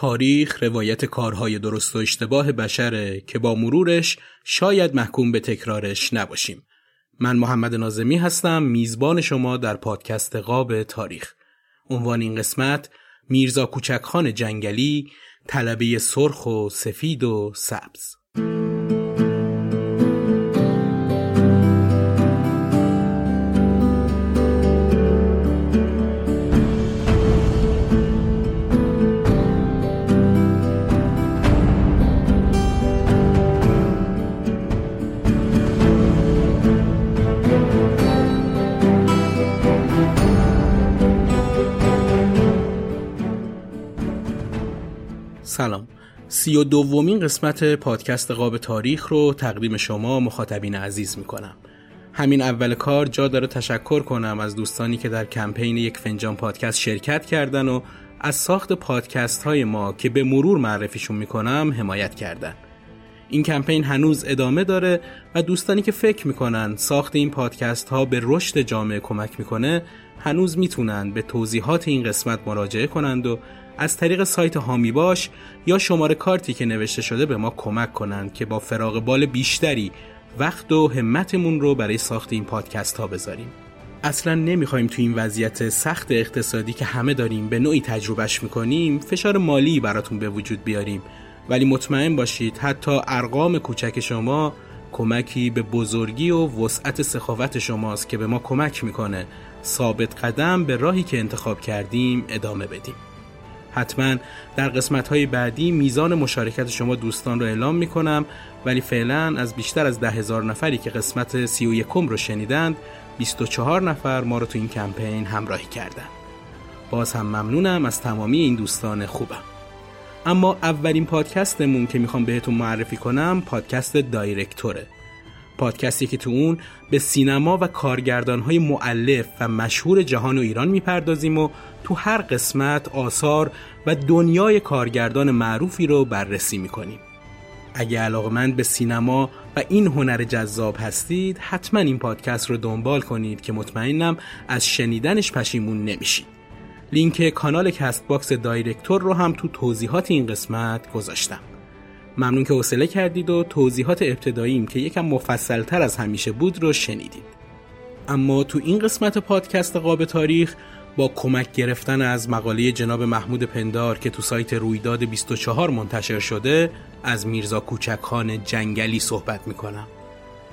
تاریخ روایت کارهای درست و اشتباه بشره که با مرورش شاید محکوم به تکرارش نباشیم. من محمد نازمی هستم میزبان شما در پادکست قاب تاریخ. عنوان این قسمت میرزا کوچکخان جنگلی طلبه سرخ و سفید و سبز سلام. سی و دومین قسمت پادکست قاب تاریخ رو تقدیم شما مخاطبین عزیز می‌کنم. همین اول کار جا داره تشکر کنم از دوستانی که در کمپین یک فنجان پادکست شرکت کردن و از ساخت پادکست های ما که به مرور معرفیشون می‌کنم حمایت کردن. این کمپین هنوز ادامه داره و دوستانی که فکر می‌کنن ساخت این پادکست ها به رشد جامعه کمک می‌کنه هنوز می‌تونن به توضیحات این قسمت مراجعه کنند و از طریق سایت هامی باش یا شماره کارتی که نوشته شده به ما کمک کنند که با فراغ بال بیشتری وقت و همتمون رو برای ساخت این پادکست ها بذاریم. اصلا نمی‌خوایم تو این وضعیت سخت اقتصادی که همه داریم به نوعی تجربهش می‌کنیم فشار مالی براتون به وجود بیاریم. ولی مطمئن باشید حتی ارقام کوچک شما کمکی به بزرگی و وسعت سخاوت شماست که به ما کمک می‌کنه ثابت قدم به راهی که انتخاب کردیم ادامه بدیم. حتما در قسمت های بعدی میزان مشارکت شما دوستان رو اعلام می کنم ولی فعلا از بیشتر از ده هزار نفری که قسمت سی و یکم رو شنیدند 24 نفر ما رو تو این کمپین همراهی کردن باز هم ممنونم از تمامی این دوستان خوبم. اما اولین پادکستمون که می‌خوام بهتون معرفی کنم پادکست دایرکتوره. پادکستی که تو اون به سینما و کارگردانهای مؤلف و مشهور جهان و ایران می‌پردازیم و تو هر قسمت آثار و دنیای کارگردان معروفی رو بررسی می‌کنیم. اگه علاقمند به سینما و این هنر جذاب هستید حتما این پادکست رو دنبال کنید که مطمئنم از شنیدنش پشیمون نمیشید. لینک کانال Castbox Director رو هم تو توضیحات این قسمت گذاشتم. ممنون که حوصله کردید و توضیحات ابتداییم که یکم مفصلتر از همیشه بود رو شنیدید. اما تو این قسمت پادکست قاب تاریخ با کمک گرفتن از مقاله جناب محمود پندار که تو سایت رویداد 24 منتشر شده از میرزا کوچکخان جنگلی صحبت می‌کنم.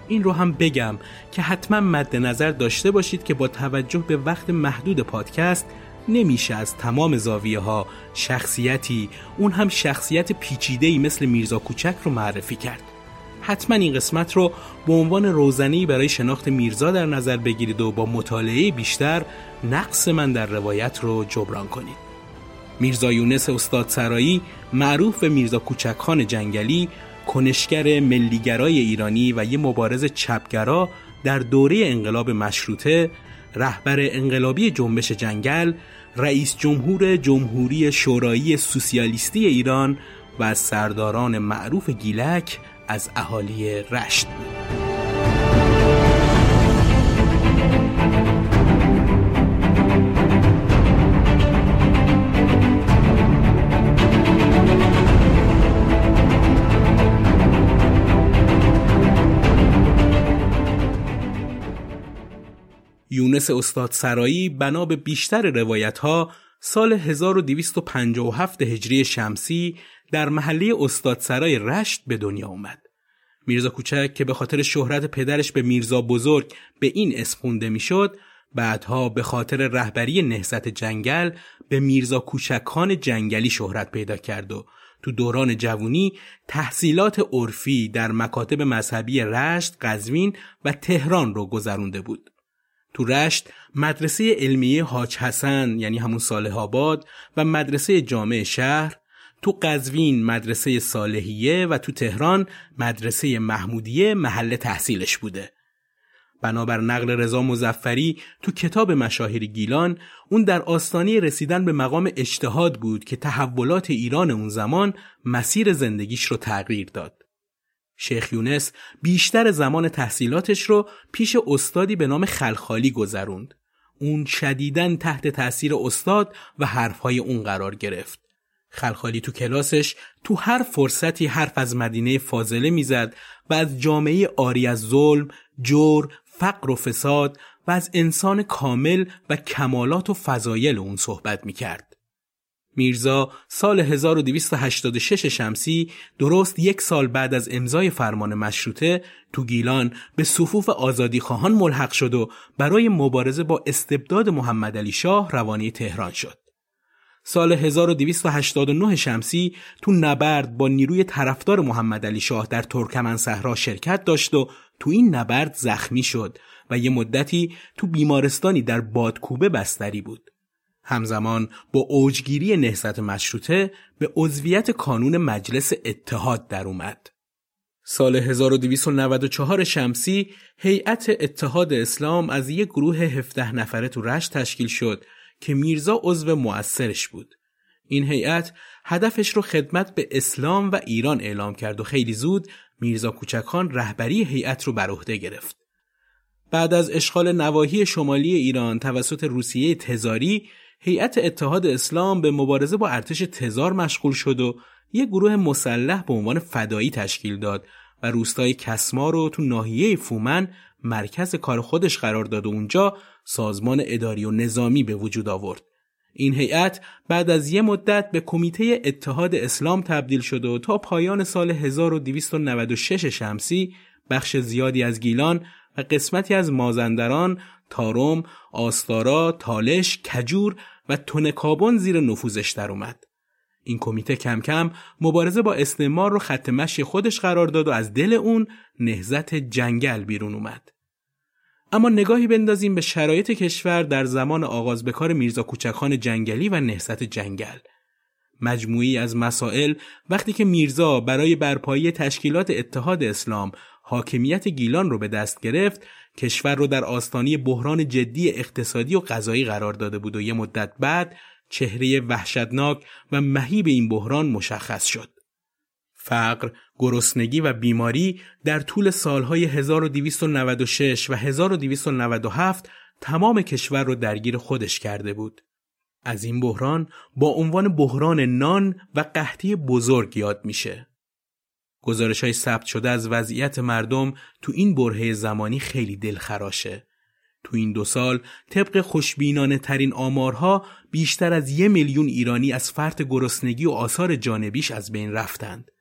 این رو هم بگم که حتما مد نظر داشته باشید که با توجه به وقت محدود پادکست نمیشه از تمام زاویه ها شخصیتی اون هم شخصیت پیچیده‌ای مثل میرزا کوچک رو معرفی کرد. حتما این قسمت رو به عنوان روزنی برای شناخت میرزا در نظر بگیرید و با مطالعه بیشتر نقص من در روایت رو جبران کنید. میرزا یونس استاد سرایی معروف به میرزا کوچکخان جنگلی کنشگر ملیگرای ایرانی و یه مبارز چپگرا در دوره انقلاب مشروطه رهبر انقلابی جنبش جنگل رئیس جمهور جمهوری شورایی سوسیالیستی ایران و سرداران معروف گیلک از اهالی رشت بود. یونس استاد سرایی بنا به بیشتر روایت ها سال 1257 هجری شمسی در محله استاد سرای رشت به دنیا اومد. میرزا کوچک که به خاطر شهرت پدرش به میرزا بزرگ به این اسم خونده می‌شد بعدها به خاطر رهبری نهضت جنگل به میرزا کوچکان جنگلی شهرت پیدا کرد و تو دوران جوونی تحصیلات عرفی در مکاتب مذهبی رشت، قزوین و تهران رو گذرونده بود. تو رشت مدرسه علمیه حاج حسن یعنی همون صالح آباد و مدرسه جامع شهر تو قزوین مدرسه صالحیه و تو تهران مدرسه محمودیه محل تحصیلش بوده. بنابر نقل رضا مزفری تو کتاب مشاهیر گیلان اون در آستانه رسیدن به مقام اجتهاد بود که تحولات ایران اون زمان مسیر زندگیش رو تغییر داد. شیخ یونس بیشتر زمان تحصیلاتش رو پیش استادی به نام خلخالی گذروند. اون شدیدن تحت تاثیر استاد و حرفهای اون قرار گرفت. خلخالی تو کلاسش تو هر فرصتی حرف از مدینه فاضله می‌زد و از جامعه آری از ظلم، جور، فقر و فساد و از انسان کامل و کمالات و فضایل اون صحبت می‌کرد. میرزا سال 1286 شمسی درست یک سال بعد از امضای فرمان مشروطه تو گیلان به صفوف آزادی خواهان ملحق شد و برای مبارزه با استبداد محمد علی شاه روانی تهران شد. سال 1289 شمسی تو نبرد با نیروی طرفدار محمد علی شاه در ترکمن صحرا شرکت داشت و تو این نبرد زخمی شد و یه مدتی تو بیمارستانی در بادکوبه بستری بود. همزمان با اوجگیری نهضت مشروطه به عضویت کانون مجلس اتحاد در اومد. سال 1294 شمسی هیئت اتحاد اسلام از یک گروه 17 نفره تو رشت تشکیل شد که میرزا عضو مؤثرش بود. این هیئت هدفش رو خدمت به اسلام و ایران اعلام کرد و خیلی زود میرزا کوچکان رهبری هیئت رو بر عهده گرفت. بعد از اشغال نواحی شمالی ایران توسط روسیه تزاری هیئت اتحاد اسلام به مبارزه با ارتش تزار مشغول شد و یک گروه مسلح به عنوان فدایی تشکیل داد و روستای کسما رو تو ناحیه فومن مرکز کار خودش قرار داد و اونجا سازمان اداری و نظامی به وجود آورد. این هیئت بعد از یه مدت به کمیته اتحاد اسلام تبدیل شد و تا پایان سال 1296 شمسی بخش زیادی از گیلان و قسمتی از مازندران، تارم، آستارا، تالش، کجور و تونکابون زیر نفوذش در اومد. این کمیته کم کم مبارزه با استعمار رو خط مشی خودش قرار داد و از دل اون نهزت جنگل بیرون اومد. اما نگاهی بندازیم به شرایط کشور در زمان آغاز به کار میرزا کوچکان جنگلی و نهزت جنگل. مجموعی از مسائل وقتی که میرزا برای برپایی تشکیلات اتحاد اسلام حاکمیت گیلان رو به دست گرفت کشور رو در آستانی بحران جدی اقتصادی و غذایی قرار داده بود و یه مدت بعد چهره وحشتناک و مهیب این بحران مشخص شد. فقر، گرسنگی و بیماری در طول سالهای 1296 و 1297 تمام کشور رو درگیر خودش کرده بود. از این بحران با عنوان بحران نان و قحطی بزرگ یاد میشه. گزارش های ثبت شده از وضعیت مردم تو این برهه زمانی خیلی دلخراشه. تو این دو سال طبق خوشبینانه ترین آمارها بیشتر از یه میلیون ایرانی از فرط گرسنگی و آثار جانبیش از بین رفتند.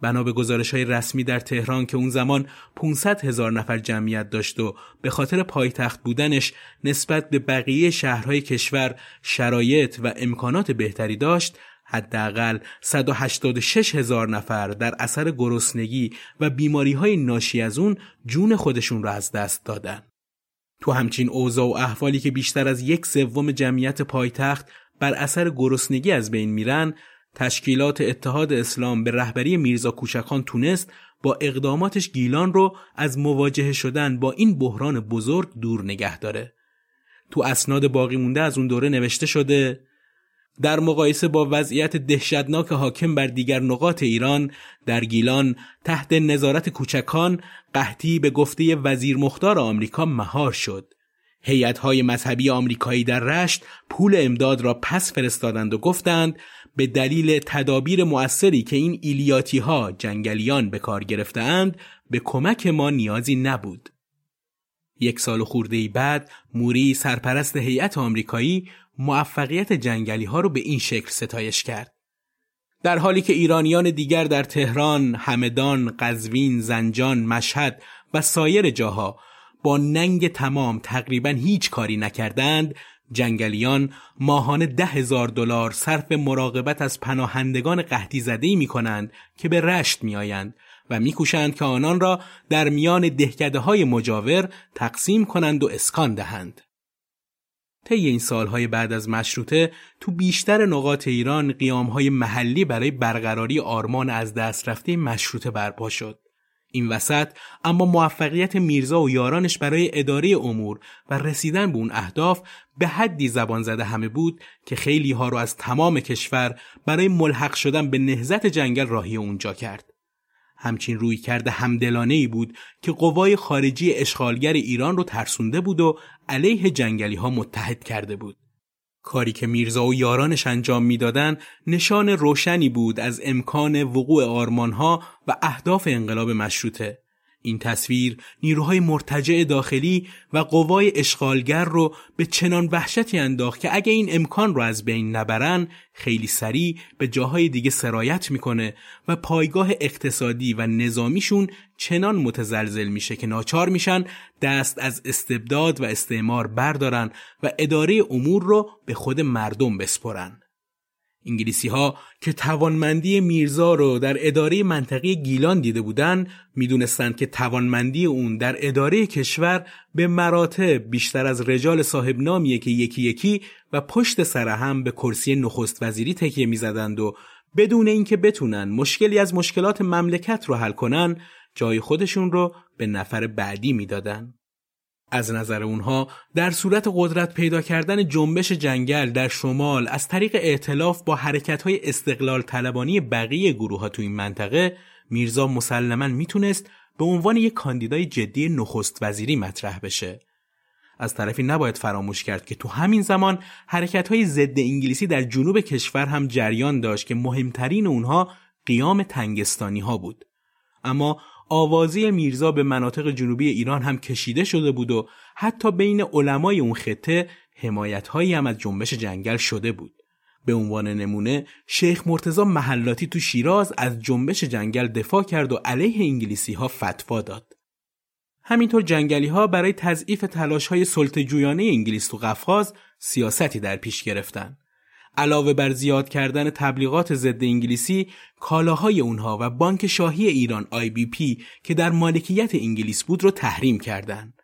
بنا به گزارش های رسمی در تهران که اون زمان 500 هزار نفر جمعیت داشت و به خاطر پایتخت بودنش نسبت به بقیه شهرهای کشور شرایط و امکانات بهتری داشت حداقل 186 هزار نفر در اثر گرسنگی و بیماری های ناشی از اون جون خودشون را از دست دادن. تو همچین اوضاع و احوالی که بیشتر از یک سوم جمعیت پایتخت بر اثر گرسنگی از بین میرن تشکیلات اتحاد اسلام به رهبری میرزا کوچکان تونست با اقداماتش گیلان رو از مواجهه شدن با این بحران بزرگ دور نگه داره. تو اسناد باقی مونده از اون دوره نوشته شده در مقایسه با وضعیت دهشتناک حاکم بر دیگر نقاط ایران در گیلان تحت نظارت کوچکان قحطی به گفته وزیر مختار آمریکا مهار شد. های مذهبی آمریکایی در رشت پول امداد را پس فرستادند و گفتند به دلیل تدابیر مؤثری که این ایلیاتی ها جنگلیان به کار گرفتهاند به کمک ما نیازی نبود. یک سال خورده بعد موری سرپرست هیئت آمریکایی موفقیت جنگلی ها رو به این شکل ستایش کرد. در حالی که ایرانیان دیگر در تهران، همدان، قزوین، زنجان، مشهد و سایر جاها با ننگ تمام تقریبا هیچ کاری نکردند، جنگلیان ماهانه ده هزار دلار صرف مراقبت از پناهندگان قحطی زده می کنند که به رشت می آیند و میکوشند که آنان را در میان دهکده های مجاور تقسیم کنند و اسکان دهند. طی این سالهای بعد از مشروطه تو بیشتر نقاط ایران قیامهای محلی برای برقراری آرمان از دست رفته مشروطه برپا شد. این وسط اما موفقیت میرزا و یارانش برای اداره امور و رسیدن به اون اهداف به حدی زبان زده همه بود که خیلی ها رو از تمام کشور برای ملحق شدن به نهزت جنگل راهی اونجا کرد. همچین روی کرده همدلانه ای بود که قوای خارجی اشغالگر ایران رو ترسونده بود و علیه جنگلی ها متحد کرده بود. کاری که میرزا و یارانش انجام می‌دادند نشان روشنی بود از امکان وقوع آرمانها و اهداف انقلاب مشروطه این تصویر نیروهای مرتجع داخلی و قوای اشغالگر رو به چنان وحشتی انداخت که اگه این امکان رو از بین نبرن خیلی سریع به جاهای دیگه سرایت می‌کنه و پایگاه اقتصادی و نظامیشون چنان متزلزل میشه که ناچار میشن دست از استبداد و استعمار بردارن و اداره امور رو به خود مردم بسپرن. انگلیسی ها که توانمندی میرزا رو در اداره منطقی گیلان دیده بودند می‌دونستند که توانمندی اون در اداره کشور به مراتب بیشتر از رجال صاحب نامیه که یکی یکی و پشت سر هم به کرسی نخست وزیری تکیه می‌زدند و بدون اینکه بتونن مشکلی از مشکلات مملکت رو حل کنن جای خودشون رو به نفر بعدی می‌دادن. از نظر اونها در صورت قدرت پیدا کردن جنبش جنگل در شمال از طریق ائتلاف با حرکت های استقلال طلبانی بقیه گروه ها تو این منطقه میرزا مسلما می‌تونست به عنوان یک کاندیدای جدی نخست وزیری مطرح بشه. از طرفی نباید فراموش کرد که تو همین زمان حرکت های ضد انگلیسی در جنوب کشور هم جریان داشت که مهمترین اونها قیام تنگستانی ها بود. اما آوازی میرزا به مناطق جنوبی ایران هم کشیده شده بود و حتی بین علمای اون خطه حمایت هایی هم از جنبش جنگل شده بود. به عنوان نمونه شیخ مرتزا محلاتی تو شیراز از جنبش جنگل دفاع کرد و علیه انگلیسی ها فتوا داد. همینطور جنگلی ها برای تضعیف تلاش های سلطجویانه انگلیس تو قفقاز سیاستی در پیش گرفتند. علاوه بر زیاد کردن تبلیغات ضد انگلیسی کالاهای اونها و بانک شاهی ایران پی که در مالکیت انگلیس بود رو تحریم کردند.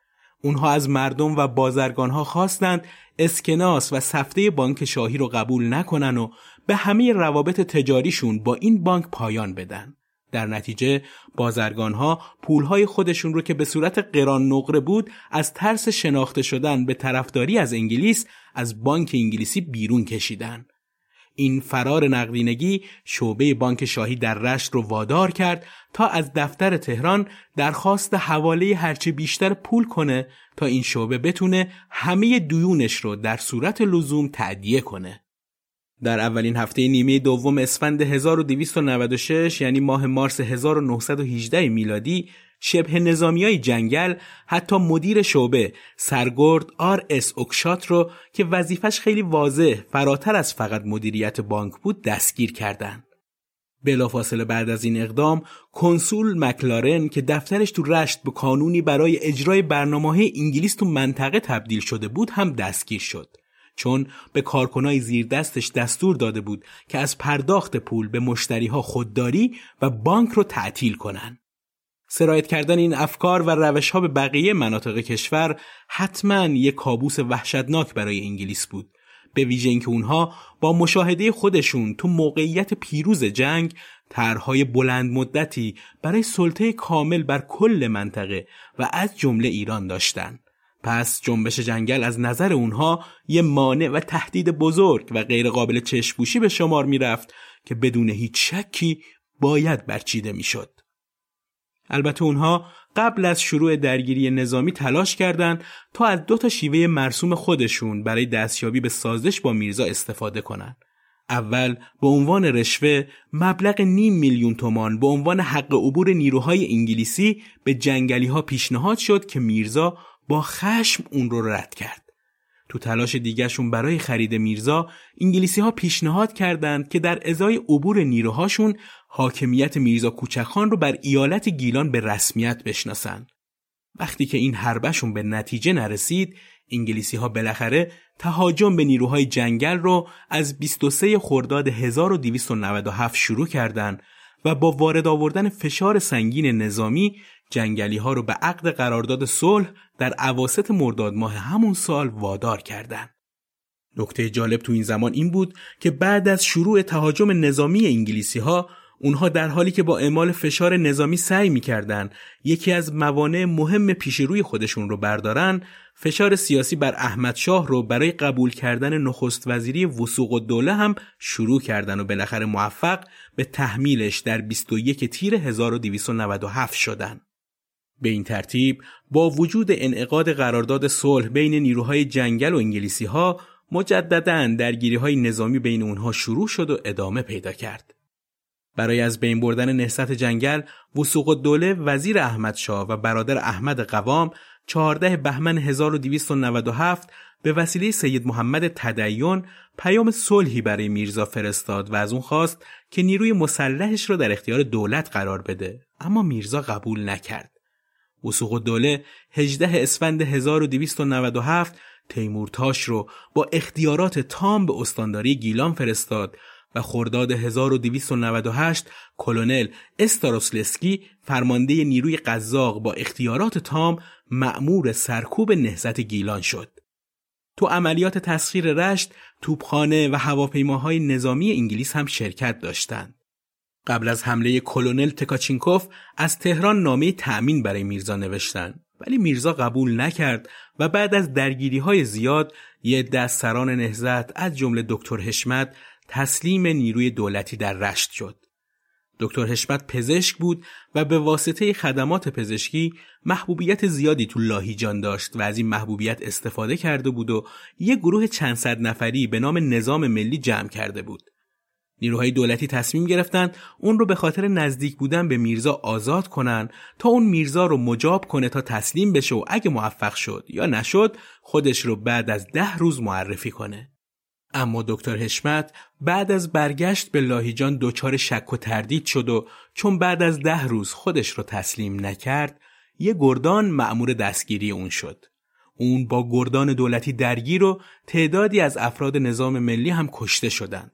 اونها از مردم و بازرگانها خواستند اسکناس و سفته بانک شاهی رو قبول نکنن و به همه روابط تجاریشون با این بانک پایان بدن. در نتیجه بازرگانها پولهای خودشون رو که به صورت قران نقره بود از ترس شناخته شدن به طرفداری از انگلیس از بانک انگلیسی بیرون کشیدن. این فرار نقدینگی شعبه بانک شاهی در رشت رو وادار کرد تا از دفتر تهران درخواست حواله هرچه بیشتر پول کنه تا این شعبه بتونه همه دیونش رو در صورت لزوم تعدیه کنه. در اولین هفته نیمه دوم اسفند 1296 یعنی ماه مارس 1918 میلادی شبه نظامی های جنگل حتی مدیر شعبه سرگرد آر اس اوکشات رو که وظیفش خیلی واضح فراتر از فقط مدیریت بانک بود دستگیر کردند. بلافاصله بعد از این اقدام کنسول مکلارن که دفترش تو رشت به کانونی برای اجرای برنامه انگلیس تو منطقه تبدیل شده بود هم دستگیر شد. چون به کارکنای زیر دستش دستور داده بود که از پرداخت پول به مشتری ها خودداری و بانک رو تعطیل کنن. سرایت کردن این افکار و روش ها به بقیه مناطق کشور حتما یک کابوس وحشتناک برای انگلیس بود به ویژه اینکه اونها با مشاهده خودشون تو موقعیت پیروز جنگ طرحهای بلند مدتی برای سلطه کامل بر کل منطقه و از جمله ایران داشتند. پس جنبش جنگل از نظر اونها یه مانع و تهدید بزرگ و غیرقابل چشپوشی به شمار می‌رفت که بدون هیچ شکی باید برچیده می‌شد. البته اونها قبل از شروع درگیری نظامی تلاش کردند تا از دو تا شیوه مرسوم خودشون برای دستیابی به سازش با میرزا استفاده کنند. اول به عنوان رشوه مبلغ نیم میلیون تومان به عنوان حق عبور نیروهای انگلیسی به جنگلی ها پیشنهاد شد که میرزا با خشم اون رو رد کرد. تو تلاش دیگرشون برای خرید میرزا انگلیسی ها پیشنهاد کردند که در ازای عبور نیروهاشون حاکمیت میرزا کوچخان رو بر ایالت گیلان به رسمیت بشناسن. وقتی که این حربشون به نتیجه نرسید انگلیسی ها بالاخره تهاجم به نیروهای جنگل رو از 23 خرداد 1297 شروع کردند و با وارد آوردن فشار سنگین نظامی جنگلی ها رو به عقد قرارداد صلح در عواست مرداد ماه همون سال وادار کردند. نکته جالب تو این زمان این بود که بعد از شروع تهاجم نظامی انگلیسی ها اونها در حالی که با اعمال فشار نظامی سعی می‌کردن یکی از موانع مهم پیش روی خودشون رو بردارن فشار سیاسی بر احمد شاه رو برای قبول کردن نخست وزیری وسوق و دوله هم شروع کردن و بالاخره موفق به تحمیلش در 21 تیر 1297 شدن. به این ترتیب با وجود انعقاد قرارداد صلح بین نیروهای جنگل و انگلیسی ها مجددا درگیری های نظامی بین اونها شروع شد و ادامه پیدا کرد. برای از بین بردن نهست جنگل وسوق الدوله وزیر احمد شاه و برادر احمد قوام 14 بهمن 1297 به وسیله سید محمد تدیون پیام صلحی برای میرزا فرستاد و از اون خواست که نیروی مسلحش را در اختیار دولت قرار بده اما میرزا قبول نکرد وسوق الدوله 18 اسفند 1297 تیمورتاش رو با اختیارات تام به استانداری گیلان فرستاد و خرداد 1298 کلونل استاروسلسکی فرمانده نیروی قزاق با اختیارات تام مأمور سرکوب نهزت گیلان شد. تو عملیات تسخیر رشت توپخانه و هواپیماهای نظامی انگلیس هم شرکت داشتند. قبل از حمله کلونل تکاچینکوف از تهران نامه تأمین برای میرزا نوشتند ولی میرزا قبول نکرد و بعد از درگیری های زیاد یه دست سران نهزت از جمله دکتر حشمت تسلیم نیروی دولتی در رشت شد. دکتر حشمت پزشک بود و به واسطه خدمات پزشکی محبوبیت زیادی تو لاهیجان داشت و از این محبوبیت استفاده کرده بود و یک گروه چند صد نفری به نام نظام ملی جمع کرده بود. نیروهای دولتی تصمیم گرفتند اون رو به خاطر نزدیک بودن به میرزا آزاد کنن تا اون میرزا رو مجاب کنه تا تسلیم بشه و اگه موفق شد یا نشد خودش رو بعد از ده روز معرفی کنه. اما دکتر حشمت بعد از برگشت به لاهیجان دچار شک و تردید شد و چون بعد از ده روز خودش رو تسلیم نکرد یه گردان مأمور دستگیری اون شد. اون با گردان دولتی درگیر و تعدادی از افراد نظام ملی هم کشته شدند.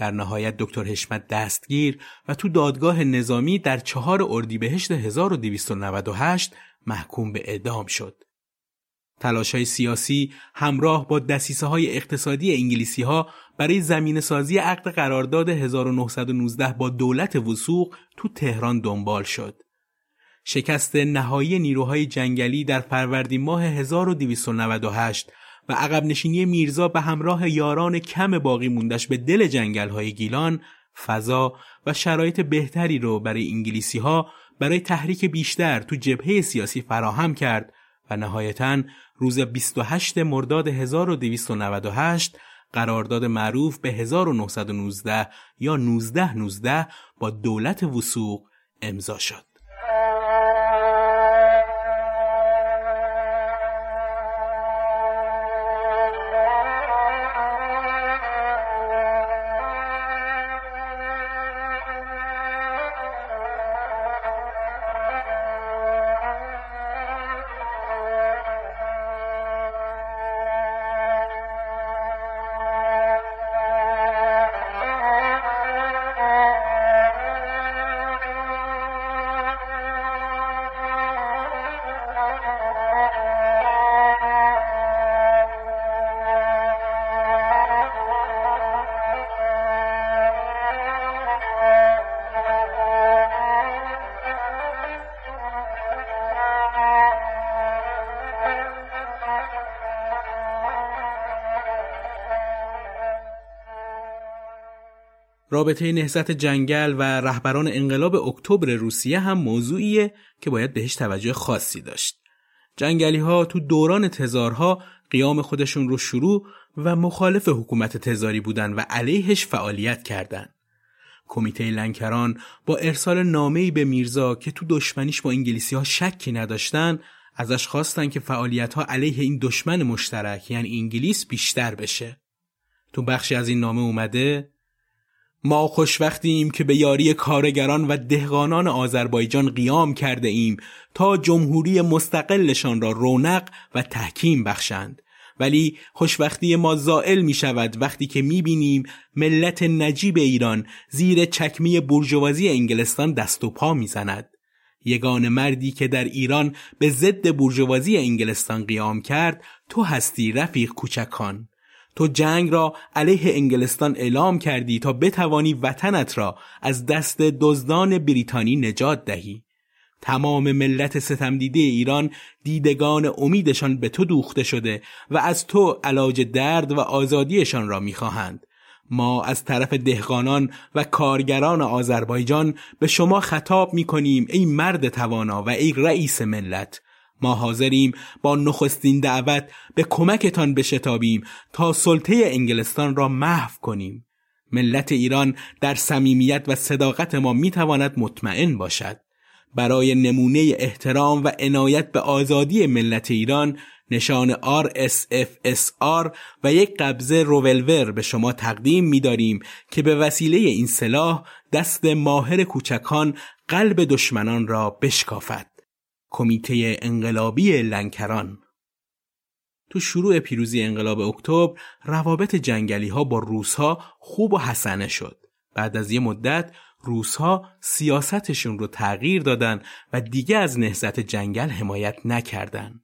در نهایت دکتر حشمت دستگیر و تو دادگاه نظامی در چهار اردیبهشت 1298 محکوم به اعدام شد. تلاش های سیاسی همراه با دسیسه های اقتصادی انگلیسی ها برای زمین سازی عقد قرارداد 1919 با دولت وسوق تو تهران دنبال شد. شکست نهایی نیروهای جنگلی در فروردین ماه 1298 و عقب نشینی میرزا به همراه یاران کم باقی موندش به دل جنگل های گیلان فضا و شرایط بهتری رو برای انگلیسی ها برای تحریک بیشتر تو جبهه سیاسی فراهم کرد و نهایتا روز 28 مرداد 1298 قرارداد معروف به 1919 یا 1919 با دولت وسوق امضا شد. رابطه نهزت جنگل و رهبران انقلاب اکتبر روسیه هم موضوعیه که باید بهش توجه خاصی داشت. جنگلی ها تو دوران تزارها قیام خودشون رو شروع و مخالف حکومت تزاری بودن و علیهش فعالیت کردند. کمیته لنکران با ارسال نامه‌ای به میرزا که تو دشمنیش با انگلیسی ها شکی نداشتن ازش خواستن که فعالیت ها علیه این دشمن مشترک یعنی انگلیس بیشتر بشه. تو بخشی از این نامه اومده ما خوشوقتیم که به یاری کارگران و دهقانان آذربایجان قیام کرده ایم تا جمهوری مستقلشان را رونق و تحکیم بخشند ولی خوشبختی ما زائل می شود وقتی که می بینیم ملت نجیب ایران زیر چکمی برجوازی انگلستان دست و پا می زند. یگان مردی که در ایران به ضد برجوازی انگلستان قیام کرد تو هستی رفیق کوچکان تو جنگ را علیه انگلستان اعلام کردی تا بتوانی وطنت را از دست دزدان بریتانی نجات دهی. تمام ملت ستمدیده ایران دیدگان امیدشان به تو دوخته شده و از تو علاج درد و آزادیشان را می‌خواهند. ما از طرف دهقانان و کارگران آذربایجان به شما خطاب می کنیم ای مرد توانا و ای رئیس ملت. ما حاضریم با نخستین دعوت به کمکتان بشتابیم تا سلطه انگلستان را محو کنیم ملت ایران در صمیمیت و صداقت ما می‌تواند مطمئن باشد برای نمونه احترام و عنایت به آزادی ملت ایران نشان RSFSR و یک قبضه روولور به شما تقدیم می‌داریم که به وسیله این سلاح دست ماهر کوچکان قلب دشمنان را بشکافد. کمیته انقلابی لنکران تو شروع پیروزی انقلاب اکتبر روابط جنگلی ها با روس ها خوب و حسنه شد. بعد از یه مدت روس ها سیاستشون رو تغییر دادن و دیگه از نهزت جنگل حمایت نکردن.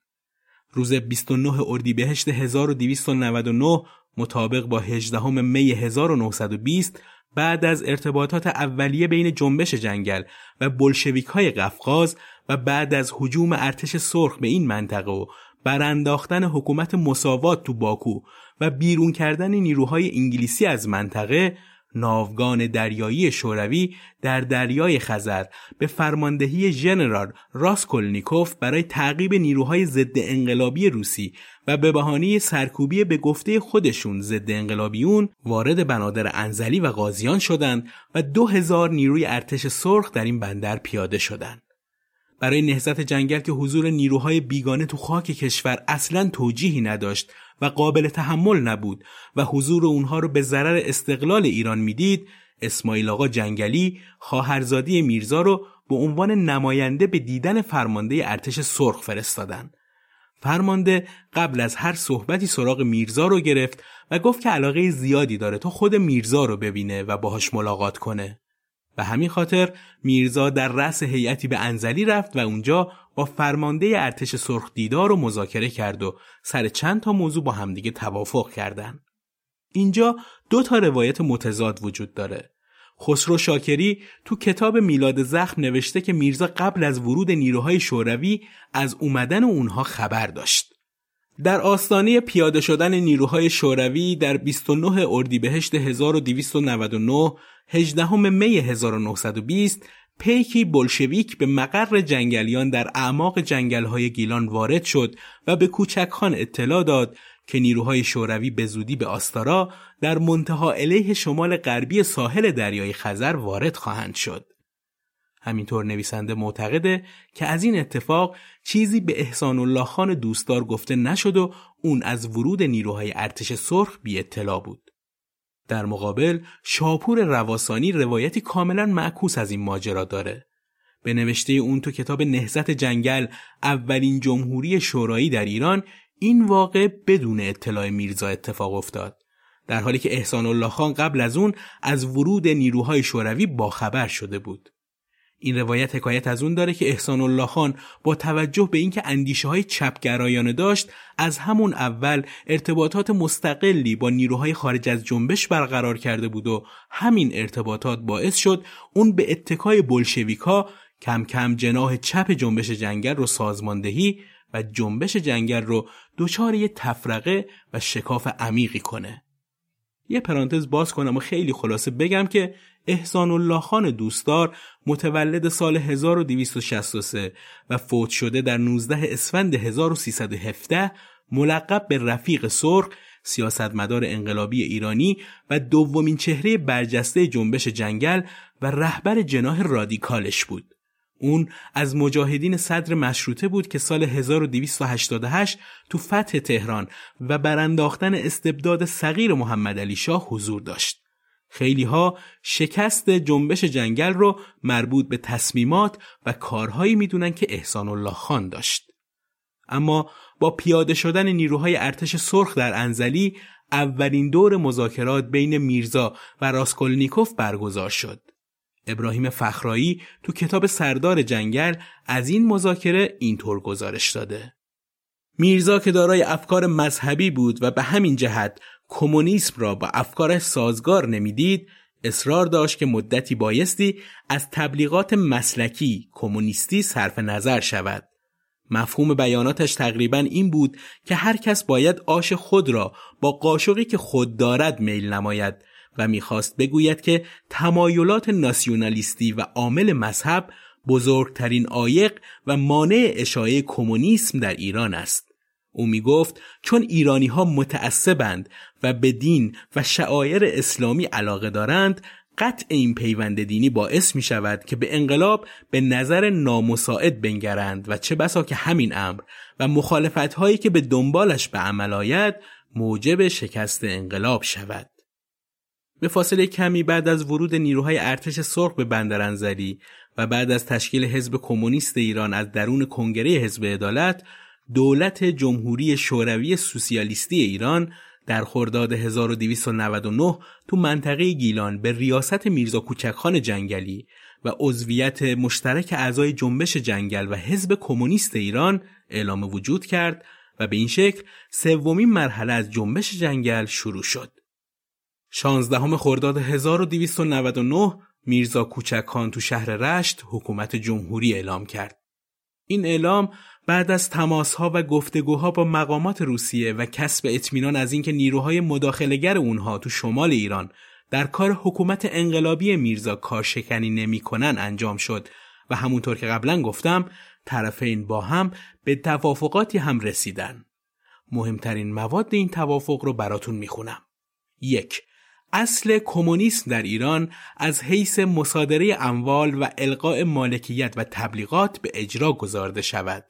روز 29 اردیبهشت 1299 مطابق با 18 می 1920 بعد از ارتباطات اولیه بین جنبش جنگل و بلشویک های قفقاز و بعد از حجوم ارتش سرخ به این منطقه و برانداختن حکومت مساوات تو باکو و بیرون کردن نیروهای انگلیسی از منطقه ناوگان دریایی شوروی در دریای خزر به فرماندهی ژنرال راسکولنیکوف برای تعقیب نیروهای ضد انقلابی روسی و به بهانه سرکوبی به گفته خودشون ضد انقلابیون وارد بنادر انزلی و غازیان شدند و دو هزار نیروی ارتش سرخ در این بندر پیاده شدند. برای نهضت جنگل که حضور نیروهای بیگانه تو خاک کشور اصلا توجیهی نداشت و قابل تحمل نبود و حضور اونها رو به ضرر استقلال ایران می‌دید اسماعیل آقا جنگلی خواهرزادی میرزا رو به عنوان نماینده به دیدن فرمانده ارتش سرخ فرستادن. فرمانده قبل از هر صحبتی سراغ میرزا رو گرفت و گفت که علاقه زیادی داره تا خود میرزا رو ببینه و باهاش ملاقات کنه. به همین خاطر میرزا در رأس هیئتی به انزلی رفت و اونجا با فرمانده ارتش سرخ دیدار و مذاکره کرد و سر چند تا موضوع با همدیگه توافق کردند. اینجا دو تا روایت متضاد وجود داره. خسرو شاکری تو کتاب میلاد زخم نوشته که میرزا قبل از ورود نیروهای شوروی از اومدن اونها خبر داشت. در آستانه پیاده شدن نیروهای شوروی در 29 اردیبهشت 1299 18 می 1920 پیکی بلشویک به مقر جنگلیان در اعماق جنگلهای گیلان وارد شد و به کوچکان اطلاع داد که نیروهای شوروی به زودی به آستارا در منتها علیه شمال غربی ساحل دریای خزر وارد خواهند شد. همینطور نویسنده معتقده که از این اتفاق چیزی به احسان الله خان دوستدار گفته نشد و اون از ورود نیروهای ارتش سرخ بی اطلاع بود. در مقابل شاپور رواسانی روایتی کاملا معکوس از این ماجرا داره. به نوشته اون تو کتاب نهزت جنگل اولین جمهوری شورایی در ایران این واقع بدون اطلاع میرزا اتفاق افتاد. در حالی که احسان الله خان قبل از اون از ورود نیروهای شوروی باخبر شده بود. این روایت حکایت از اون داره که احسان الله خان با توجه به اینکه اندیشه های چپگرایانه داشت از همون اول ارتباطات مستقلی با نیروهای خارج از جنبش برقرار کرده بود و همین ارتباطات باعث شد اون به اتکای بلشویکا کم کم جناه چپ جنبش جنگل رو سازماندهی و جنبش جنگل رو دچار یه تفرقه و شکاف عمیقی کنه. یه پرانتز باز کنم و خیلی خلاصه بگم که احسان الله خان دوستدار متولد سال 1263 و فوت شده در 19 اسفند 1317 ملقب به رفیق سرخ سیاستمدار انقلابی ایرانی و دومین چهره برجسته جنبش جنگل و رهبر جناح رادیکالش بود. اون از مجاهدین صدر مشروطه بود که سال 1288 تو فتح تهران و برانداختن استبداد صغیر محمد علی شاه حضور داشت. خیلی ها شکست جنبش جنگل رو مربوط به تصمیمات و کارهایی می‌دونن که احسان الله خان داشت. اما با پیاده شدن نیروهای ارتش سرخ در انزلی اولین دور مذاکرات بین میرزا و راسکولنیکوف برگزار شد. ابراهیم فخرایی تو کتاب سردار جنگل از این مذاکره اینطور گزارش داده. میرزا که دارای افکار مذهبی بود و به همین جهت کمونیسم را با افکارش سازگار نمی‌دید اصرار داشت که مدتی بایستی از تبلیغات مسلکی کمونیستی صرف نظر شود مفهوم بیاناتش تقریبا این بود که هر کس باید آش خود را با قاشقی که خود دارد میل نماید و می‌خواست بگوید که تمایلات ناسیونالیستی و عامل مذهب بزرگترین عایق و مانع اشاعه کمونیسم در ایران است. او می گفت چون ایرانی ها متعصبند و به دین و شعایر اسلامی علاقه دارند قطع این پیوند دینی باعث می شود که به انقلاب به نظر نامساعد بنگرند و چه بسا که همین امر و مخالفت هایی که به دنبالش به عمل آید موجب شکست انقلاب شود. به فاصله کمی بعد از ورود نیروهای ارتش سرخ به بندرانزلی و بعد از تشکیل حزب کمونیست ایران از درون کنگره حزب عدالت دولت جمهوری شوروی سوسیالیستی ایران در خرداد 1299 تو منطقه گیلان به ریاست میرزا کوچکخان جنگلی و عضویت مشترک اعضای جنبش جنگل و حزب کمونیست ایران اعلام وجود کرد و به این شکل سومین مرحله از جنبش جنگل شروع شد. 16 خرداد 1299 میرزا کوچکخان تو شهر رشت حکومت جمهوری اعلام کرد. این اعلام بعد از تماسها و گفتگوها با مقامات روسیه و کسب اطمینان از اینکه نیروهای مداخلهگر اونها تو شمال ایران در کار حکومت انقلابی میرزا کارشکنی نمی‌کنن انجام شد و همونطور که قبلا گفتم طرفین با هم به توافقاتی هم رسیدن. مهمترین مواد این توافق رو براتون می‌خونم. یک اصل کمونیسم در ایران از حیث مصادره اموال و القاء مالکیت و تبلیغات به اجرا گذارده شود.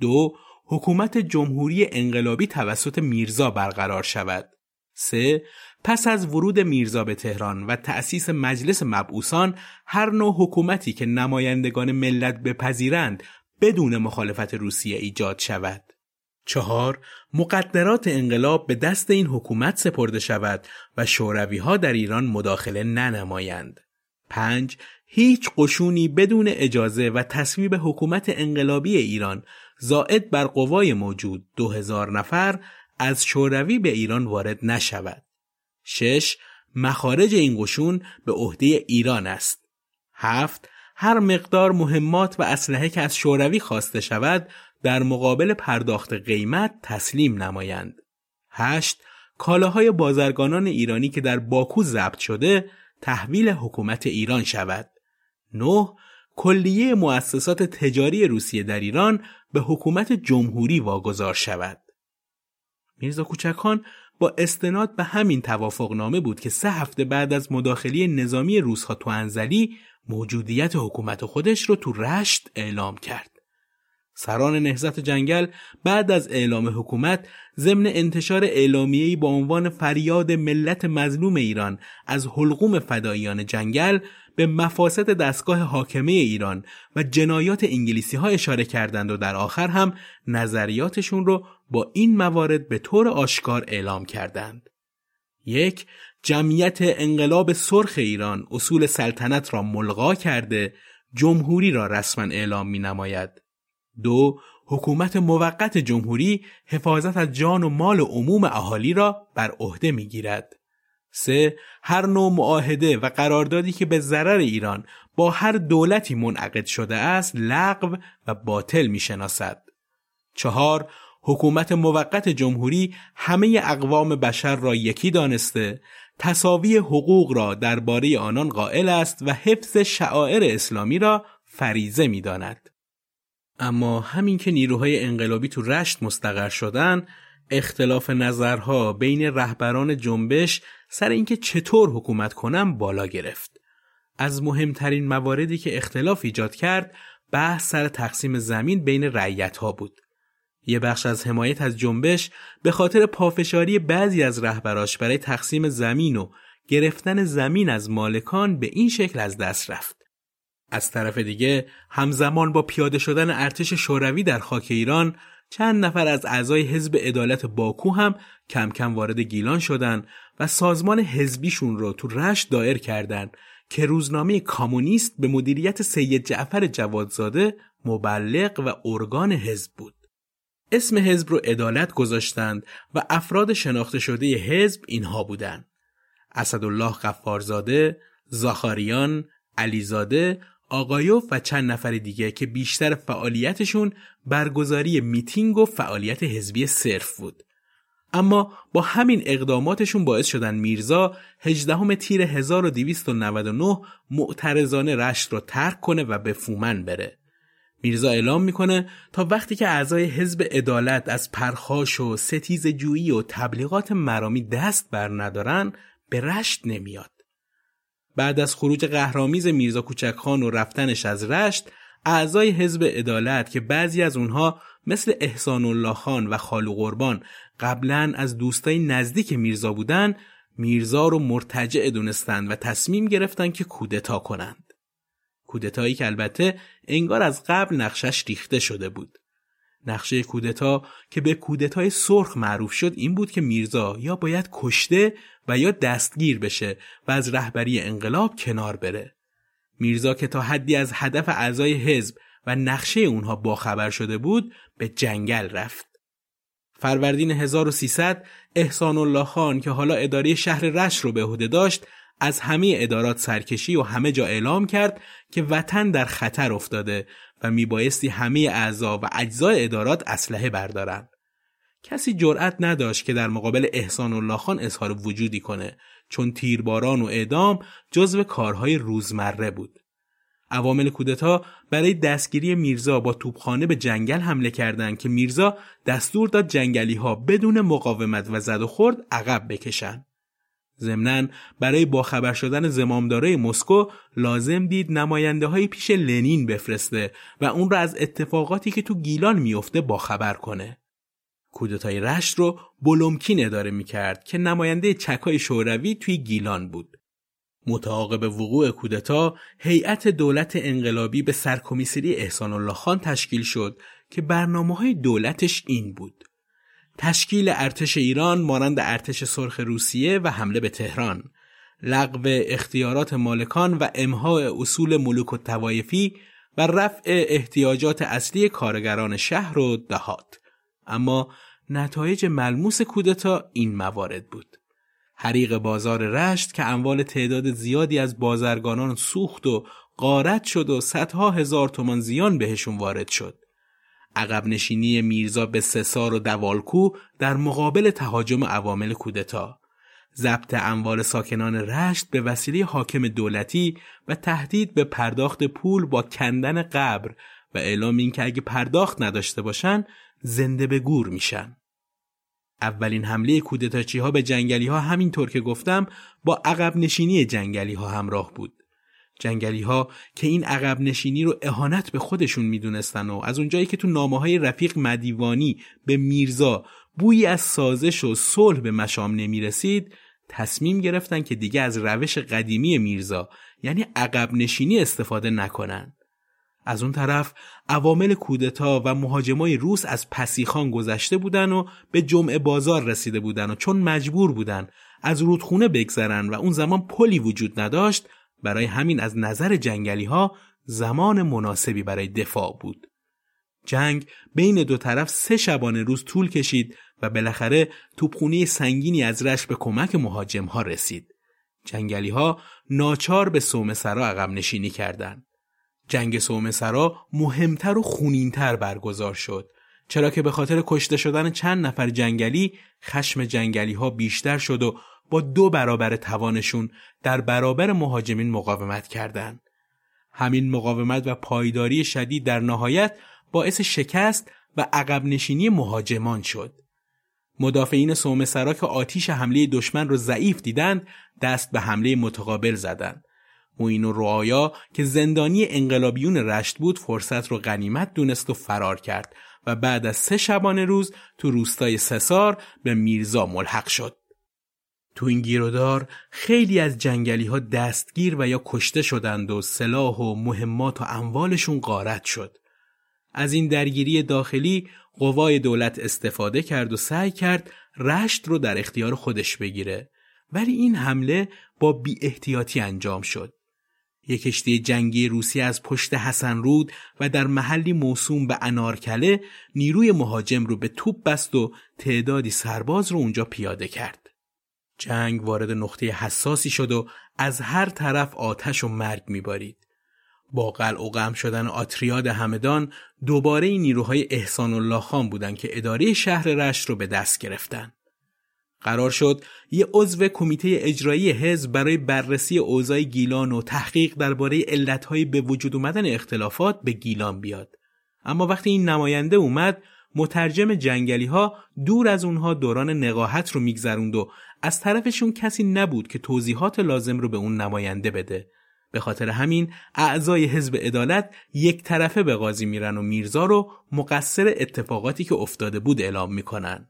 دو حکومت جمهوری انقلابی توسط میرزا برقرار شود. سه پس از ورود میرزا به تهران و تأسیس مجلس مبعوثان هر نوع حکومتی که نمایندگان ملت بپذیرند بدون مخالفت روسیه ایجاد شود. چهار مقدرات انقلاب به دست این حکومت سپرده شود و شوروی ها در ایران مداخله ننمایند. پنج هیچ قشونی بدون اجازه و تصویب حکومت انقلابی ایران زائد بر قوای موجود دو هزار نفر از شوروی به ایران وارد نشود. 6. مخارج این قشون به عهده ایران است. 7. هر مقدار مهمات و اسلحه که از شوروی خواسته شود در مقابل پرداخت قیمت تسلیم نمایند. 8. کالاهای بازرگانان ایرانی که در باکو ضبط شده تحویل حکومت ایران شود. 9. کلیه مؤسسات تجاری روسیه در ایران به حکومت جمهوری واگذار شود. میرزا کوچکان با استناد به همین توافقنامه بود که سه هفته بعد از مداخله نظامی روسها تو انزلی موجودیت حکومت خودش رو تو رشت اعلام کرد. سران نهزت جنگل بعد از اعلام حکومت ضمن انتشار اعلامیه‌ای با عنوان فریاد ملت مظلوم ایران از حلقوم فداییان جنگل به مفاسد دستگاه حاکمه ایران و جنایات انگلیسی ها اشاره کردند و در آخر هم نظریاتشون رو با این موارد به طور آشکار اعلام کردند. یک جمعیت انقلاب سرخ ایران اصول سلطنت را ملغا کرده جمهوری را رسما اعلام می نماید. دو حکومت موقت جمهوری حفاظت از جان و مال و عموم اهالی را بر عهده می گیرد. سه هر نوع معاهده و قراردادی که به ضرر ایران با هر دولتی منعقد شده است لغو و باطل می شناسد. چهار حکومت موقت جمهوری همه اقوام بشر را یکی دانسته تصاوی حقوق را درباره آنان قائل است و حفظ شعائر اسلامی را فریزه می داند. اما همین که نیروهای انقلابی تو رشت مستقر شدن اختلاف نظرها بین رهبران جنبش سر اینکه چطور حکومت کنم بالا گرفت. از مهمترین مواردی که اختلاف ایجاد کرد بحث سر تقسیم زمین بین رعیت ها بود. یه بخش از حمایت از جنبش به خاطر پافشاری بعضی از رهبراش برای تقسیم زمین و گرفتن زمین از مالکان به این شکل از دست رفت. از طرف دیگه همزمان با پیاده شدن ارتش شوروی در خاک ایران چند نفر از اعضای حزب عدالت باکو هم کم کم وارد گیلان شدند و سازمان حزبیشون رو تو رشت دایر کردند که روزنامه کامونیست به مدیریت سید جعفر جوادزاده مبلغ و ارگان حزب بود. اسم حزب رو عدالت گذاشتند و افراد شناخته شده حزب اینها بودند. اسدالله غفارزاده، زاخاریان، علیزاده، آقایوف و چند نفر دیگه که بیشتر فعالیتشون برگزاری میتینگ و فعالیت حزبی صرف بود. اما با همین اقداماتشون باعث شدن میرزا 18 تیر 1299 معترضانه رشت رو ترک کنه و به فومن بره. میرزا اعلام می‌کنه تا وقتی که اعضای حزب عدالت از پرخاش و ستیز جویی و تبلیغات مرامی دست بر ندارن به رشت نمیاد. بعد از خروج قهرامیز میرزا کوچکخان و رفتنش از رشت اعضای حزب عدالت که بعضی از اونها مثل احسان الله خان و خالو قربان قبلا از دوستای نزدیک میرزا بودن میرزا رو مرتجع دونستند و تصمیم گرفتن که کودتا کنند. کودتایی که البته انگار از قبل نقشش ریخته شده بود. نقشه کودتا که به کودتای سرخ معروف شد این بود که میرزا یا باید کشته و یا دستگیر بشه و از رهبری انقلاب کنار بره. میرزا که تا حدی از هدف اعضای حزب و نقشه اونها باخبر شده بود به جنگل رفت. فروردین 1300 احسان الله خان که حالا اداره شهر رش رو به عهده داشت از همه ادارات سرکشی و همه جا اعلام کرد که وطن در خطر افتاده و میبایستی همه اعضا و اجزای ادارات اسلحه بردارند. کسی جرأت نداشت که در مقابل احسان الله خان اظهار وجودی کنه چون تیرباران و اعدام جزو کارهای روزمره بود. عوامل کودتا برای دستگیری میرزا با توپخانه به جنگل حمله کردند که میرزا دستور داد جنگلی ها بدون مقاومت و زد و خورد عقب بکشند. ضمنا برای باخبر شدن زمامدارای مسکو لازم دید نماینده های پیش لنین بفرسته و اون را از اتفاقاتی که تو گیلان میفته باخبر کنه. کودتای رشت رو بلومکین اداره می‌کرد که نماینده چکای شوروی توی گیلان بود. متعاقب وقوع کودتا هیئت دولت انقلابی به سرکمیسری احسان الله خان تشکیل شد که برنامه های دولتش این بود. تشکیل ارتش ایران مانند ارتش سرخ روسیه و حمله به تهران لغو اختیارات مالکان و امها اصول ملوک و توایفی و رفع احتیاجات اصلی کارگران شهر و دهات اما نتایج ملموس کودتا این موارد بود حریق بازار رشت که اموال تعداد زیادی از بازرگانان سوخت و غارت شد و صدها هزار تومان زیان بهشون وارد شد. عقب نشینی میرزا به سسار و دوالکو در مقابل تهاجم عوامل کودتا. ضبط اموال ساکنان رشت به وسیله حاکم دولتی و تهدید به پرداخت پول با کندن قبر و اعلام اینکه اگه پرداخت نداشته باشن زنده به گور میشن. اولین حمله کودتاچی ها به جنگلی ها همینطور که گفتم با عقب نشینی جنگلی ها همراه بود. جنگلی ها که این عقب نشینی رو اهانت به خودشون می‌دونستن و از اونجایی که تو نامه های رفیق مدیوانی به میرزا بویی از سازش و صلح به مشام نمی رسید تصمیم گرفتن که دیگه از روش قدیمی میرزا یعنی عقب نشینی استفاده نکنن. از اون طرف عوامل کودتا و مهاجمای روس از پسیخان گذشته بودن و به جمعه بازار رسیده بودن و چون مجبور بودن از رودخونه بگذرن و اون زمان پلی وجود نداشت برای همین از نظر جنگلی ها زمان مناسبی برای دفاع بود. جنگ بین دو طرف سه شبانه روز طول کشید و بالاخره توپخونه سنگینی از رش به کمک مهاجم ها رسید. جنگلی ها ناچار به سومه سرا عقب نشینی کردند. جنگ سومه سرا مهمتر و خونینتر برگزار شد چرا که به خاطر کشته شدن چند نفر جنگلی خشم جنگلی ها بیشتر شد و با دو برابر توانشون در برابر مهاجمین مقاومت کردند. همین مقاومت و پایداری شدید در نهایت باعث شکست و عقب نشینی مهاجمان شد. مدافعین سومه سرا که آتیش حمله دشمن رو ضعیف دیدند دست به حمله متقابل زدند. موین و رعایا که زندانی انقلابیون رشت بود فرصت رو غنیمت دونست و فرار کرد و بعد از سه شبانه روز تو روستای سسار به میرزا ملحق شد. تو این گیرودار خیلی از جنگلی ها دستگیر و یا کشته شدند و سلاح و مهمات و اموالشون غارت شد. از این درگیری داخلی قوای دولت استفاده کرد و سعی کرد رشت رو در اختیار خودش بگیره ولی این حمله با بی احتیاطی انجام شد. یک کشتی جنگی روسی از پشت حسن رود و در محلی موسوم به انارکله نیروی مهاجم رو به توپ بست و تعدادی سرباز رو اونجا پیاده کرد. جنگ وارد نقطه حساسی شد و از هر طرف آتش و مرگ میبارید. با قلع و غم شدن آتریاد همدان دوباره این نیروهای احسان الله خان بودند که اداره شهر رشت رو به دست گرفتن. قرار شد یه عضو کمیته اجرایی حزب برای بررسی اوضاع گیلان و تحقیق درباره علتهای به وجود اومدن اختلافات به گیلان بیاد. اما وقتی این نماینده اومد مترجم جنگلی ها دور از اونها دوران نقاهت رو میگذروند و از طرفشون کسی نبود که توضیحات لازم رو به اون نماینده بده. به خاطر همین اعضای حزب عدالت یک طرفه به قاضی میرن و میرزا رو مقصر اتفاقاتی که افتاده بود اعلام می‌کنن.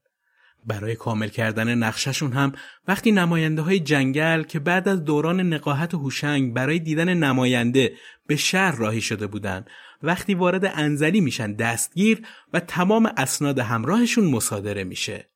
برای کامل کردن نقششون هم وقتی نماینده های جنگل که بعد از دوران نقاهت هوشنگ برای دیدن نماینده به شهر راهی شده بودند وقتی وارد انزلی میشن دستگیر و تمام اسناد همراهشون مصادره میشه.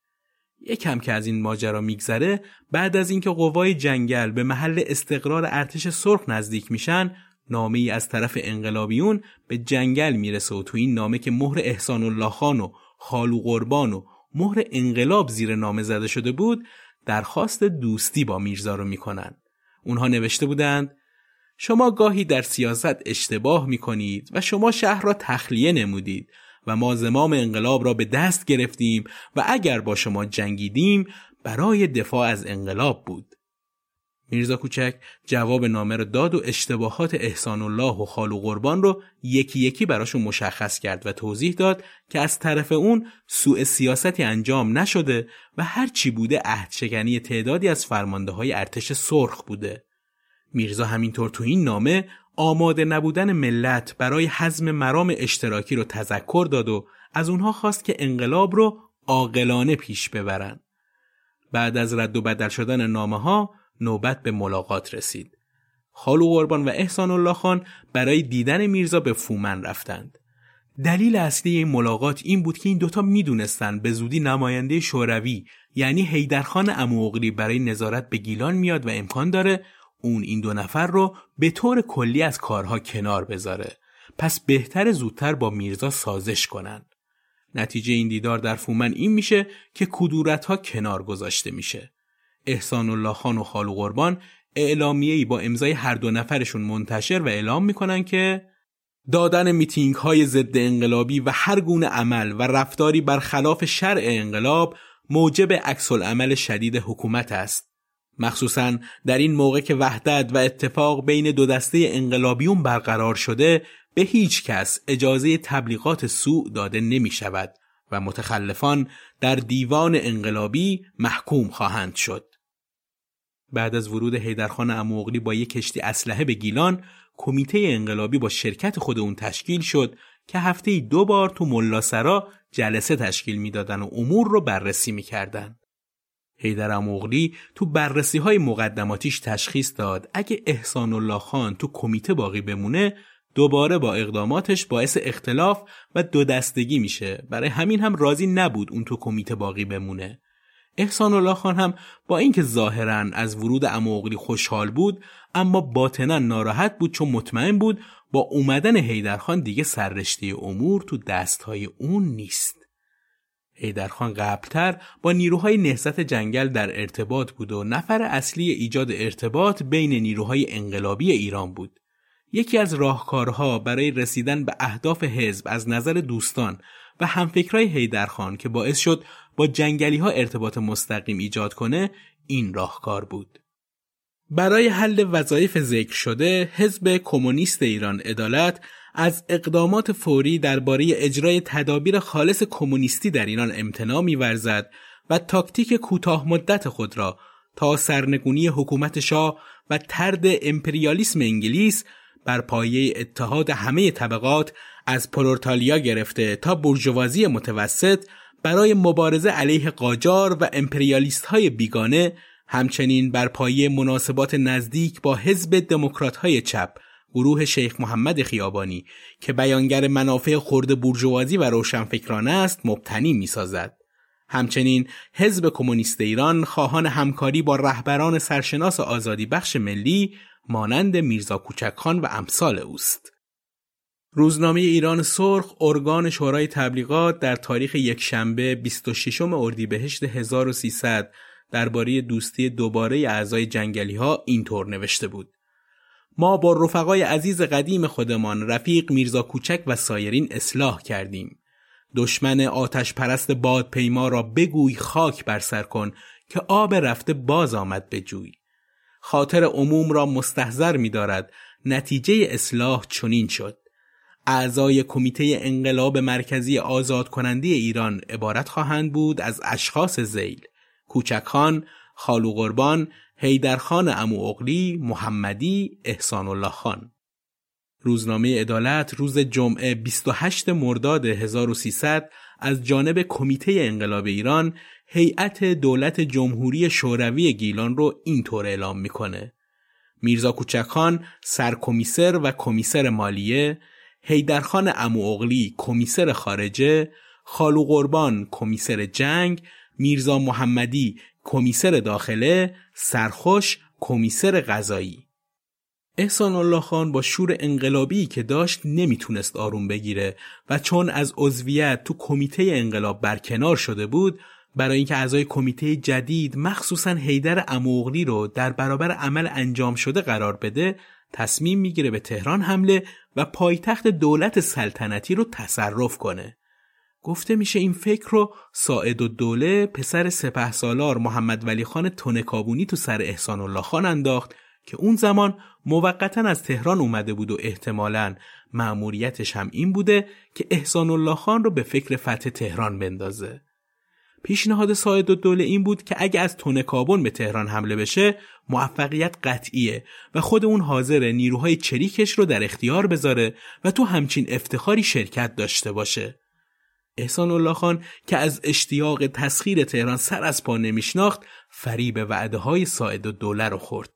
یکم که از این ماجرا میگذره بعد از اینکه قوای جنگل به محل استقرار ارتش سرخ نزدیک میشن نامه ای از طرف انقلابیون به جنگل می‌رسه و تو این نامه که مهر احسان الله خان و خالو قربان و مهر انقلاب زیر نامه زده شده بود درخواست دوستی با میرزا رو می‌کنن. اونها نوشته بودند شما گاهی در سیاست اشتباه می‌کنید و شما شهر را تخلیه نمودید و ما زمام انقلاب را به دست گرفتیم و اگر با شما جنگیدیم برای دفاع از انقلاب بود. میرزا کوچک جواب نامه رو داد و اشتباهات احسان الله و خالو قربان رو یکی یکی براشون مشخص کرد و توضیح داد که از طرف اون سوء سیاستی انجام نشده و هر چی بوده عهدشکنی تعدادی از فرمانده های ارتش سرخ بوده. میرزا همینطور تو این نامه آماده نبودن ملت برای حزم مرام اشتراکی رو تذکر داد و از اونها خواست که انقلاب رو عاقلانه پیش ببرن. بعد از رد و بدل شدن نامه ها نوبت به ملاقات رسید. خالو قربان و احسان الله خان برای دیدن میرزا به فومن رفتند. دلیل اصلی این ملاقات این بود که این دوتا می‌دونستند به زودی نماینده شوروی یعنی حیدرخان اموغلی برای نظارت به گیلان میاد و امکان داره اون این دو نفر رو به طور کلی از کارها کنار بذاره پس بهتر زودتر با میرزا سازش کنن نتیجه این دیدار در فومن این میشه که کدورت ها کنار گذاشته میشه احسان الله خان و خالو قربان اعلامیه‌ای با امضای هر دو نفرشون منتشر و اعلام می‌کنن که دادن میتینگ های ضد انقلابی و هر گونه عمل و رفتاری برخلاف شرع انقلاب موجب عکس عمل شدید حکومت است مخصوصا در این موقع که وحدت و اتفاق بین دو دسته انقلابیون برقرار شده به هیچ کس اجازه تبلیغات سوء داده نمی شود و متخلفان در دیوان انقلابی محکوم خواهند شد. بعد از ورود حیدرخان اموغلی با یک کشتی اسلحه به گیلان کمیته انقلابی با شرکت خود اون تشکیل شد که هفته دو بار تو ملاسرا جلسه تشکیل می‌دادن و امور رو بررسی می‌کردن. حیدر اموغلی تو بررسی های مقدماتیش تشخیص داد اگه احسان الله خان تو کمیته باقی بمونه دوباره با اقداماتش باعث اختلاف و دو دستگی میشه برای همین هم راضی نبود اون تو کمیته باقی بمونه احسان الله خان هم با اینکه ظاهرا از ورود اموغلی خوشحال بود اما باطنا ناراحت بود چون مطمئن بود با اومدن حیدرخان دیگه سررشته امور تو دستهای اون نیست حیدرخان قبلتر با نیروهای نهضت جنگل در ارتباط بود و نفر اصلی ایجاد ارتباط بین نیروهای انقلابی ایران بود. یکی از راهکارها برای رسیدن به اهداف حزب از نظر دوستان و همفکرای حیدرخان که باعث شد با جنگلی ها ارتباط مستقیم ایجاد کنه این راهکار بود. برای حل وظایف ذکر شده حزب کمونیست ایران عدالت از اقدامات فوری درباره اجرای تدابیر خالص کمونیستی در ایران امتناع می‌ورزد و تاکتیک کوتاه مدت خود را تا سرنگونی حکومت شاه و ترد امپریالیسم انگلیس بر پایه اتحاد همه طبقات از پرورتالیا گرفته تا برجوازی متوسط برای مبارزه علیه قاجار و امپریالیست های بیگانه همچنین بر پایه مناسبات نزدیک با حزب دموکرات های چپ گروه شیخ محمد خیابانی که بیانگر منافع خرد بورژوازی و روشنفکرانه است مبتنی می‌سازد. همچنین حزب کمونیست ایران خواهان همکاری با رهبران سرشناس آزادی بخش ملی مانند میرزا کوچکخان و امثال اوست. روزنامه ایران سرخ ارگان شورای تبلیغات در تاریخ یکشنبه 26 اردیبهشت 1300 درباره دوستی دوباره اعضای جنگلی ها اینطور نوشته بود. ما با رفقای عزیز قدیم خودمان رفیق میرزا کوچک و سایرین اصلاح کردیم. دشمن آتش پرست بادپیما را بگوی خاک بر سر کن که آب رفته باز آمد به جوی. خاطر عموم را مستحضر می دارد نتیجه اصلاح چنین شد. اعضای کمیته انقلاب مرکزی آزاد کننده ایران عبارت خواهند بود از اشخاص زیل کوچکخان، خالو قربان، حیدرخان امو اغلی، محمدی، احسان الله خان. روزنامه عدالت روز جمعه 28 مرداد 1300 از جانب کمیته انقلاب ایران هیئت دولت جمهوری شوروی گیلان رو اینطور اعلام می‌کنه میرزا کوچکخان سرکمیسر و کمیسر مالیه هیدرخان امو اغلی کمیسر خارجه خالو قربان کمیسر جنگ میرزا محمدی کمیسر داخله سرخوش کمیسر غذایی احسان الله خان با شور انقلابی که داشت نمی‌تونست آروم بگیره و چون از عضویت تو کمیته انقلاب برکنار شده بود برای اینکه اعضای کمیته جدید مخصوصا حیدر اموغلی رو در برابر عمل انجام شده قرار بده تصمیم می‌گیره به تهران حمله و پایتخت دولت سلطنتی رو تصرف کنه گفته میشه این فکر رو ساعد و دوله پسر سپه سالار محمد ولی خان تونکابونی تو سر احسان الله خان انداخت که اون زمان موقتا از تهران اومده بود و احتمالا مأموریتش هم این بوده که احسان الله خان رو به فکر فتح تهران بندازه. پیشنهاد ساعد و دوله این بود که اگه از تونکابون به تهران حمله بشه موفقیت قطعیه و خود اون حاضر نیروهای چریکش رو در اختیار بذاره و تو همچین افتخاری شرکت داشته باشه. احسان الله خان که از اشتیاق تسخیر تهران سر از پا نمیشناخت فریب وعده های ساعد و دوله رو خورد.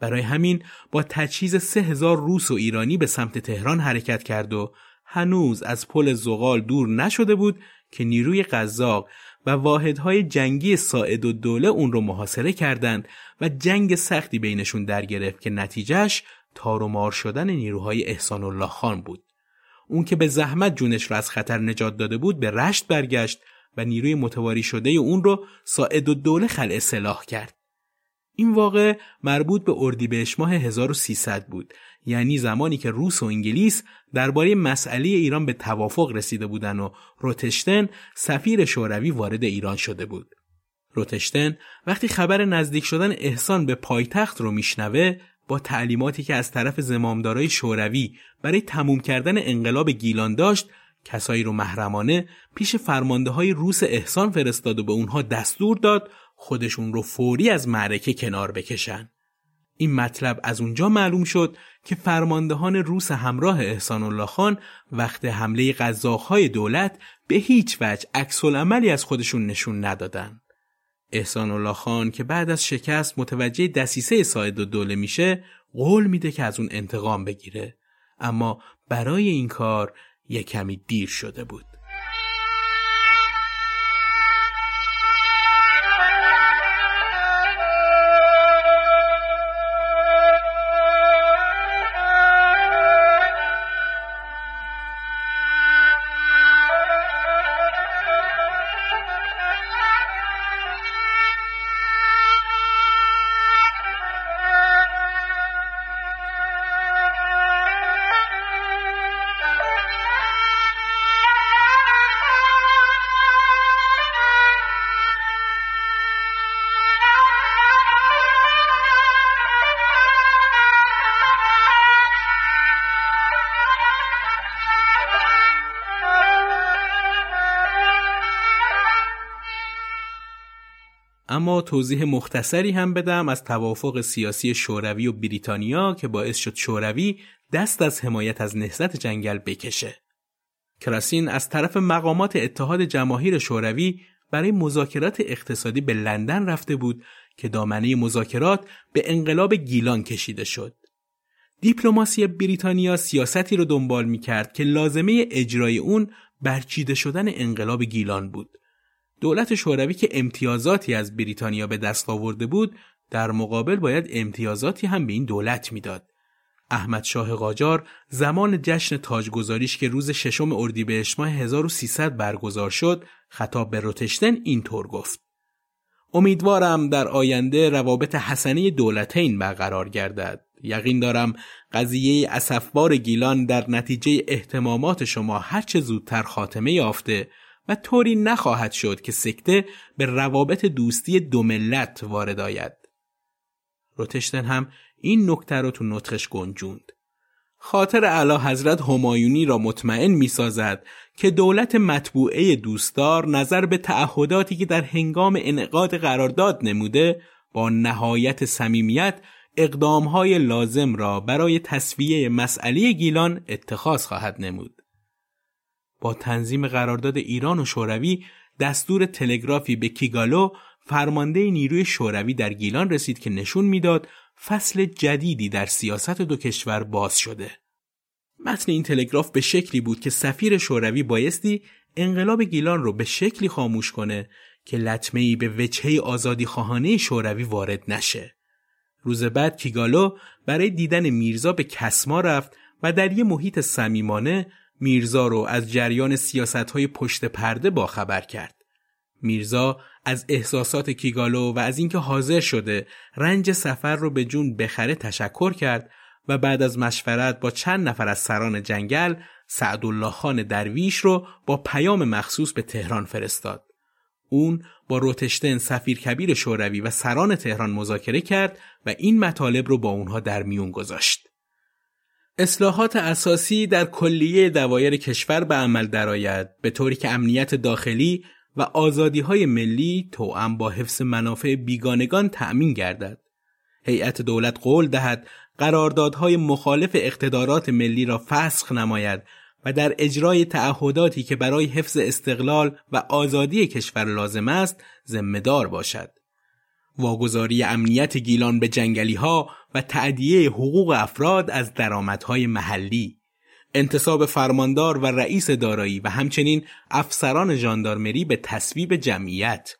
برای همین با تجهیز سه هزار روس و ایرانی به سمت تهران حرکت کرد و هنوز از پل زغال دور نشده بود که نیروی قزاق و واحدهای جنگی ساعد و دوله اون رو محاصره کردند و جنگ سختی بینشون در گرفت که نتیجهش تار و مار شدن نیروهای احسان الله خان بود. اون که به زحمت جونش را از خطر نجات داده بود به رشت برگشت و نیروی متواری شده اون رو ساعد و دوله خلع سلاح کرد. این واقع مربوط به اردیبهشت ماه 1300 بود یعنی زمانی که روس و انگلیس درباره مسئله ایران به توافق رسیده بودن و روتشتن سفیر شوروی وارد ایران شده بود روتشتن وقتی خبر نزدیک شدن احسان به پایتخت رو میشنوه با تعلیماتی که از طرف زمامدارای شوروی برای تموم کردن انقلاب گیلان داشت کسایی رو محرمانه پیش فرمانده های روس احسان فرستاد و به اونها دستور داد خودشون رو فوری از معرکه کنار بکشن. این مطلب از اونجا معلوم شد که فرماندهان روس همراه احسان الله خان وقت حمله قزاقهای دولت به هیچ وجه عکس عملی از خودشون نشون ندادن. احسان الله خان که بعد از شکست متوجه دسیسه ساید و دوله میشه قول میده که از اون انتقام بگیره اما برای این کار یک کمی دیر شده بود. اما توضیح مختصری هم بدم از توافق سیاسی شوروی و بریتانیا که باعث شد شوروی دست از حمایت از نهضت جنگل بکشه. کراسین از طرف مقامات اتحاد جماهیر شوروی برای مذاکرات اقتصادی به لندن رفته بود که دامنه مذاکرات به انقلاب گیلان کشیده شد. دیپلماسی بریتانیا سیاستی رو دنبال می کرد که لازمه اجرای اون برچیده شدن انقلاب گیلان بود. دولت شوروی که امتیازاتی از بریتانیا به دست آورده بود در مقابل باید امتیازاتی هم به این دولت می‌داد. احمد شاه قاجار زمان جشن تاجگذاریش که روز ششم اردیبهشت ماه 1300 برگزار شد خطاب به روتشتن اینطور گفت امیدوارم در آینده روابط حسنه دولتین برقرار گردد یقین دارم قضیه اسفبار گیلان در نتیجه احتمامات شما هرچه زودتر خاتمه یافته و طوری نخواهد شد که سکته به روابط دوستی دو ملت وارد آید. روتشتن هم این نکته رو تو نطخش گنجوند. خاطر علا حضرت همایونی را مطمئن می سازد که دولت مطبوعه دوستدار نظر به تعهداتی که در هنگام انعقاد قرارداد نموده با نهایت صمیمیت اقدامهای لازم را برای تصویه مسئله گیلان اتخاذ خواهد نمود. تنظیم قرارداد ایران و شوروی دستور تلگرافی به کیگالو فرمانده نیروی شوروی در گیلان رسید که نشون می‌داد فصل جدیدی در سیاست دو کشور باز شده. متن این تلگراف به شکلی بود که سفیر شوروی بایستی انقلاب گیلان رو به شکلی خاموش کنه که لطمه به وجهه آزادی خواهانه شوروی وارد نشه. روز بعد کیگالو برای دیدن میرزا به کسما رفت و در یه محیط صمیمانه میرزا رو از جریان سیاست های پشت پرده باخبر کرد. میرزا از احساسات کیگالو و از اینکه حاضر شده رنج سفر رو به جون بخره تشکر کرد و بعد از مشورت با چند نفر از سران جنگل سعدالله خان درویش رو با پیام مخصوص به تهران فرستاد. اون با روتشتن سفیر کبیر شوروی و سران تهران مذاکره کرد و این مطالب رو با اونها در میون گذاشت. اصلاحات اساسی در کلیه دوایر کشور به عمل درآید به طوری که امنیت داخلی و آزادی های ملی توأم با حفظ منافع بیگانگان تأمین گردد. هیئت دولت قول دهد قراردادهای مخالف اقتدارات ملی را فسخ نماید و در اجرای تعهداتی که برای حفظ استقلال و آزادی کشور لازم است ذمهدار باشد. واگذاری امنیت گیلان به جنگلی ها و تعدیه حقوق افراد از درآمدهای محلی. انتصاب فرماندار و رئیس دارایی و همچنین افسران ژاندارمری به تصویب جمعیت.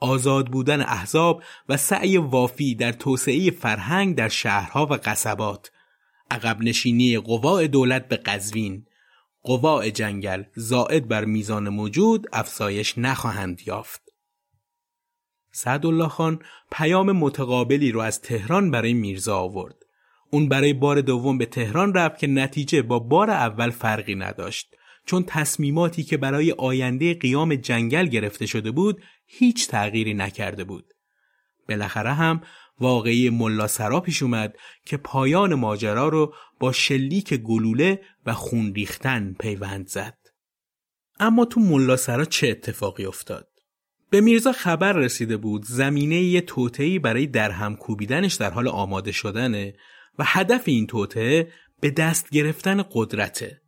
آزاد بودن احزاب و سعی وافی در توسعه فرهنگ در شهرها و قصبات. عقب نشینی قواع دولت به قزوین. قواع جنگل زائد بر میزان موجود افزایش نخواهند یافت. سعدالله خان پیام متقابلی رو از تهران برای میرزا آورد اون برای بار دوم به تهران رفت که نتیجه با بار اول فرقی نداشت چون تصمیماتی که برای آینده قیام جنگل گرفته شده بود هیچ تغییری نکرده بود. بالاخره هم واقعی ملا سرا پیش اومد که پایان ماجرا رو با شلیک گلوله و خون ریختن پیوند زد. اما تو ملا سرا چه اتفاقی افتاد؟ به میرزا خبر رسیده بود زمینه یه توتهی برای درهم کوبیدنش در حال آماده شدنه و هدف این توطعه به دست گرفتن قدرته.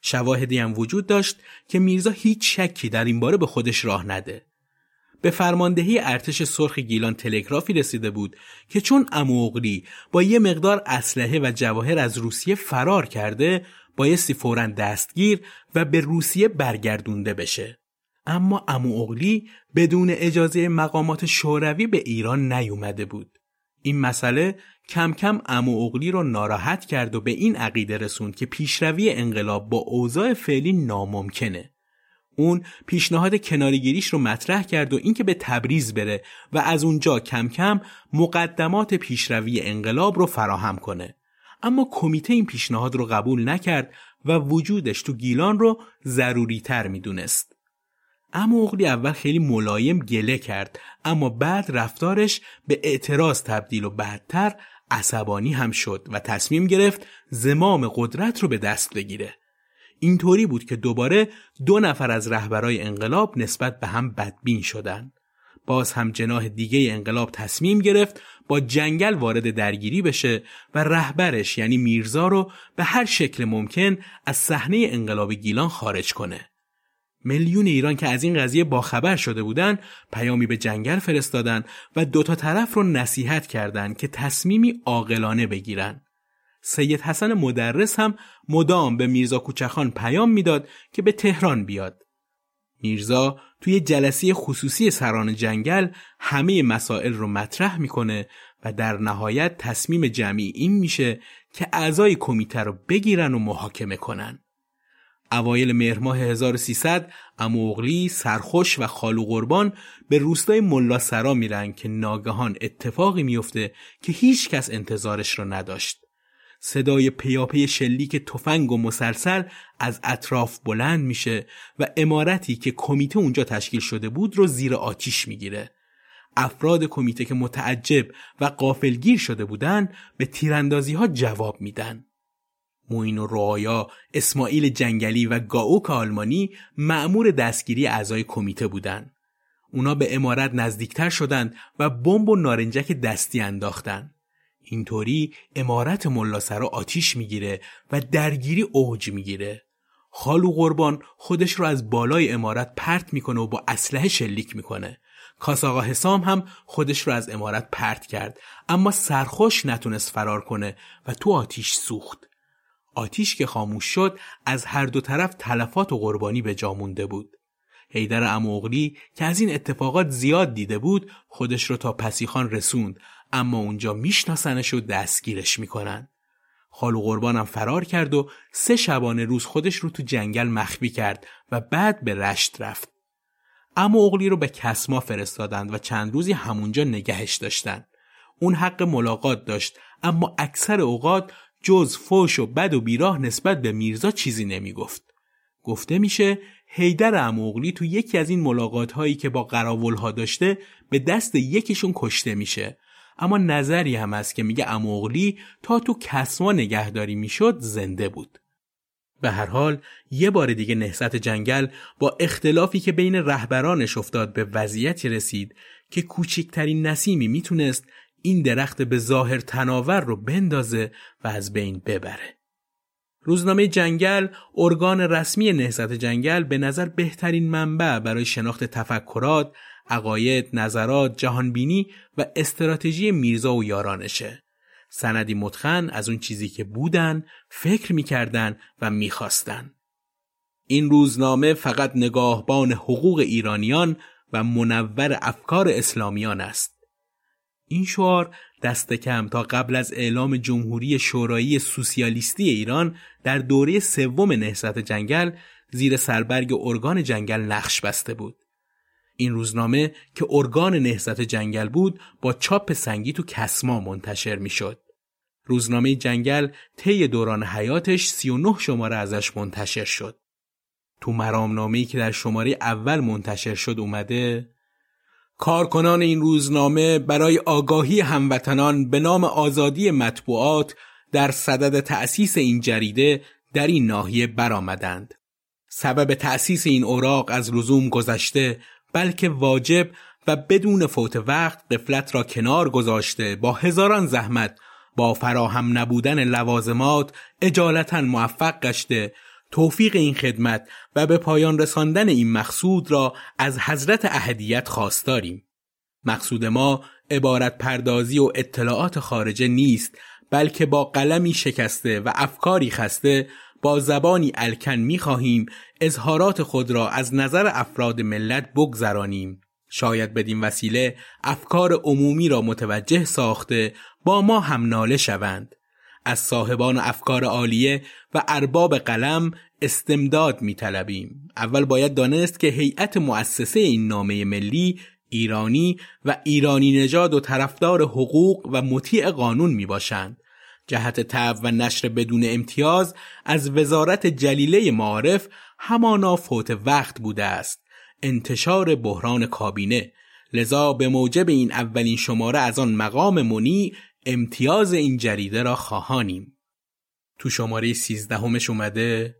شواهدی هم وجود داشت که میرزا هیچ شکی در این باره به خودش راه نده. به فرماندهی ارتش سرخ گیلان تلگرافی رسیده بود که چون اموغلی با یه مقدار اسلحه و جواهر از روسیه فرار کرده بایستی فورا دستگیر و به روسیه برگردونده بشه. اما اموغلی بدون اجازه مقامات شوروی به ایران نیومده بود. این مسئله کم کم امو اغلی رو ناراحت کرد و به این عقیده رسوند که پیشروی انقلاب با اوضاع فعلی ناممکنه. اون پیشنهاد کنارگیریش رو مطرح کرد و اینکه به تبریز بره و از اونجا کم کم مقدمات پیشروی انقلاب رو فراهم کنه. اما کمیته این پیشنهاد رو قبول نکرد و وجودش تو گیلان رو ضروری تر می‌دونست. اما اغلی اول خیلی ملایم گله کرد اما بعد رفتارش به اعتراض تبدیل و بعدتر عصبانی هم شد و تصمیم گرفت زمام قدرت رو به دست بگیره. اینطوری بود که دوباره دو نفر از رهبرای انقلاب نسبت به هم بدبین شدن. باز هم جناح دیگه انقلاب تصمیم گرفت با جنگل وارد درگیری بشه و رهبرش یعنی میرزا رو به هر شکل ممکن از صحنه انقلاب گیلان خارج کنه. میلیون ایران که از این قضیه باخبر شده بودند پیامی به جنگل فرستادن و دوتا طرف رو نصیحت کردند که تصمیمی عاقلانه بگیرن. سید حسن مدرس هم مدام به میرزا کوچخان پیام می‌داد که به تهران بیاد. میرزا توی جلسه خصوصی سران جنگل همه مسائل رو مطرح می‌کنه و در نهایت تصمیم جمعی این میشه که اعضای کمیته رو بگیرن و محاکمه کنن. اوایل مهر ماه 1300 اموغلی سرخوش و خالو قربان به روستای ملا سرا میرن که ناگهان اتفاقی میفته که هیچ کس انتظارش را نداشت. صدای پیاپی شلیک تفنگ و مسلسل از اطراف بلند میشه و امارتی که کمیته اونجا تشکیل شده بود رو زیر آتیش می‌گیره. افراد کمیته که متعجب و قافلگیر شده بودن به تیراندازی ها جواب میدن. موین و رعایا، اسماعیل جنگلی و گاوک آلمانی معمور دستگیری اعضای کمیته بودند. اونا به امارت نزدیکتر شدند و بمب و نارنجک دستی انداختن. اینطوری امارت ملاسرا آتیش می‌گیره و درگیری اوج می‌گیره. خالو قربان خودش رو از بالای امارت پرت می‌کنه و با اسلحه شلیک می‌کنه. کاساقا حسام هم خودش رو از امارت پرت کرد اما سرخوش نتونست فرار کنه و تو آتیش سوخت. آتیش که خاموش شد از هر دو طرف تلفات و قربانی به جا مونده بود. حیدر اموغلی که از این اتفاقات زیاد دیده بود خودش رو تا پسیخان رسوند اما اونجا میشناسنش و دستگیرش می‌کنن. خالو قربانم فرار کرد و سه شبانه روز خودش رو تو جنگل مخفی کرد و بعد به رشت رفت. اما اغلی رو به کسما فرستادند و چند روزی همونجا نگهش داشتن. اون حق ملاقات داشت اما اکثر اوقات جز فوش و بد و بیراه نسبت به میرزا چیزی نمی‌گفت. گفته میشه هیدر اموغلی تو یکی از این ملاقات هایی که با قراول ها داشته به دست یکیشون کشته میشه اما نظری هم هست که میگه اموغلی تا تو کسما نگهداری می‌شد زنده بود به هر حال یه بار دیگه نهست جنگل با اختلافی که بین رهبرانش افتاد به وضعیتی رسید که کوچکترین نسیمی می‌تونست این درخت به ظاهر تناور رو بندازه و از بین ببره. روزنامه جنگل ارگان رسمی نهضت جنگل به نظر بهترین منبع برای شناخت تفکرات، عقاید، نظرات، جهانبینی و استراتژی میرزا و یارانشه. سندی متخن از اون چیزی که بودن، فکر می‌کردن و می‌خواستن. این روزنامه فقط نگاهبان حقوق ایرانیان و منور افکار اسلامیان است. این شعار دست کم تا قبل از اعلام جمهوری شورایی سوسیالیستی ایران در دوره سوم نهضت جنگل زیر سربرگ ارگان جنگل نقش بسته بود. این روزنامه که ارگان نهضت جنگل بود با چاپ سنگی تو کسما منتشر می‌شد. روزنامه جنگل طی دوران حیاتش 39 شماره ازش منتشر شد. تو مرامنامه‌ای که در شماره اول منتشر شد اومده کارکنان این روزنامه برای آگاهی هموطنان به نام آزادی مطبوعات در صدد تأسیس این جریده در این ناحیه برآمدند. سبب تأسیس این اوراق از لزوم گذشته بلکه واجب و بدون فوت وقت قفلت را کنار گذاشته با هزاران زحمت با فراهم نبودن لوازمات اجالتا موفق گشته توفیق این خدمت و به پایان رساندن این مقصود را از حضرت اهدیت خواستاریم. مقصود ما عبارت پردازی و اطلاعات خارجه نیست بلکه با قلمی شکسته و افکاری خسته با زبانی الکن می خواهیم اظهارات خود را از نظر افراد ملت بگذرانیم. شاید بدین وسیله افکار عمومی را متوجه ساخته با ما هم ناله شوند. از صاحبان افکار عالیه و ارباب قلم استمداد می طلبیم. اول باید دانست که هیئت مؤسسه این نامه ملی ایرانی و ایرانی نژاد و طرفدار حقوق و مطیع قانون می باشند. جهت تب و نشر بدون امتیاز از وزارت جلیله معارف همانا فوت وقت بوده است. انتشار بحران کابینه لذا به موجب این اولین شماره از آن مقام منی امتیاز این جریده را خواهانیم. تو شماره سیزدهمش اومده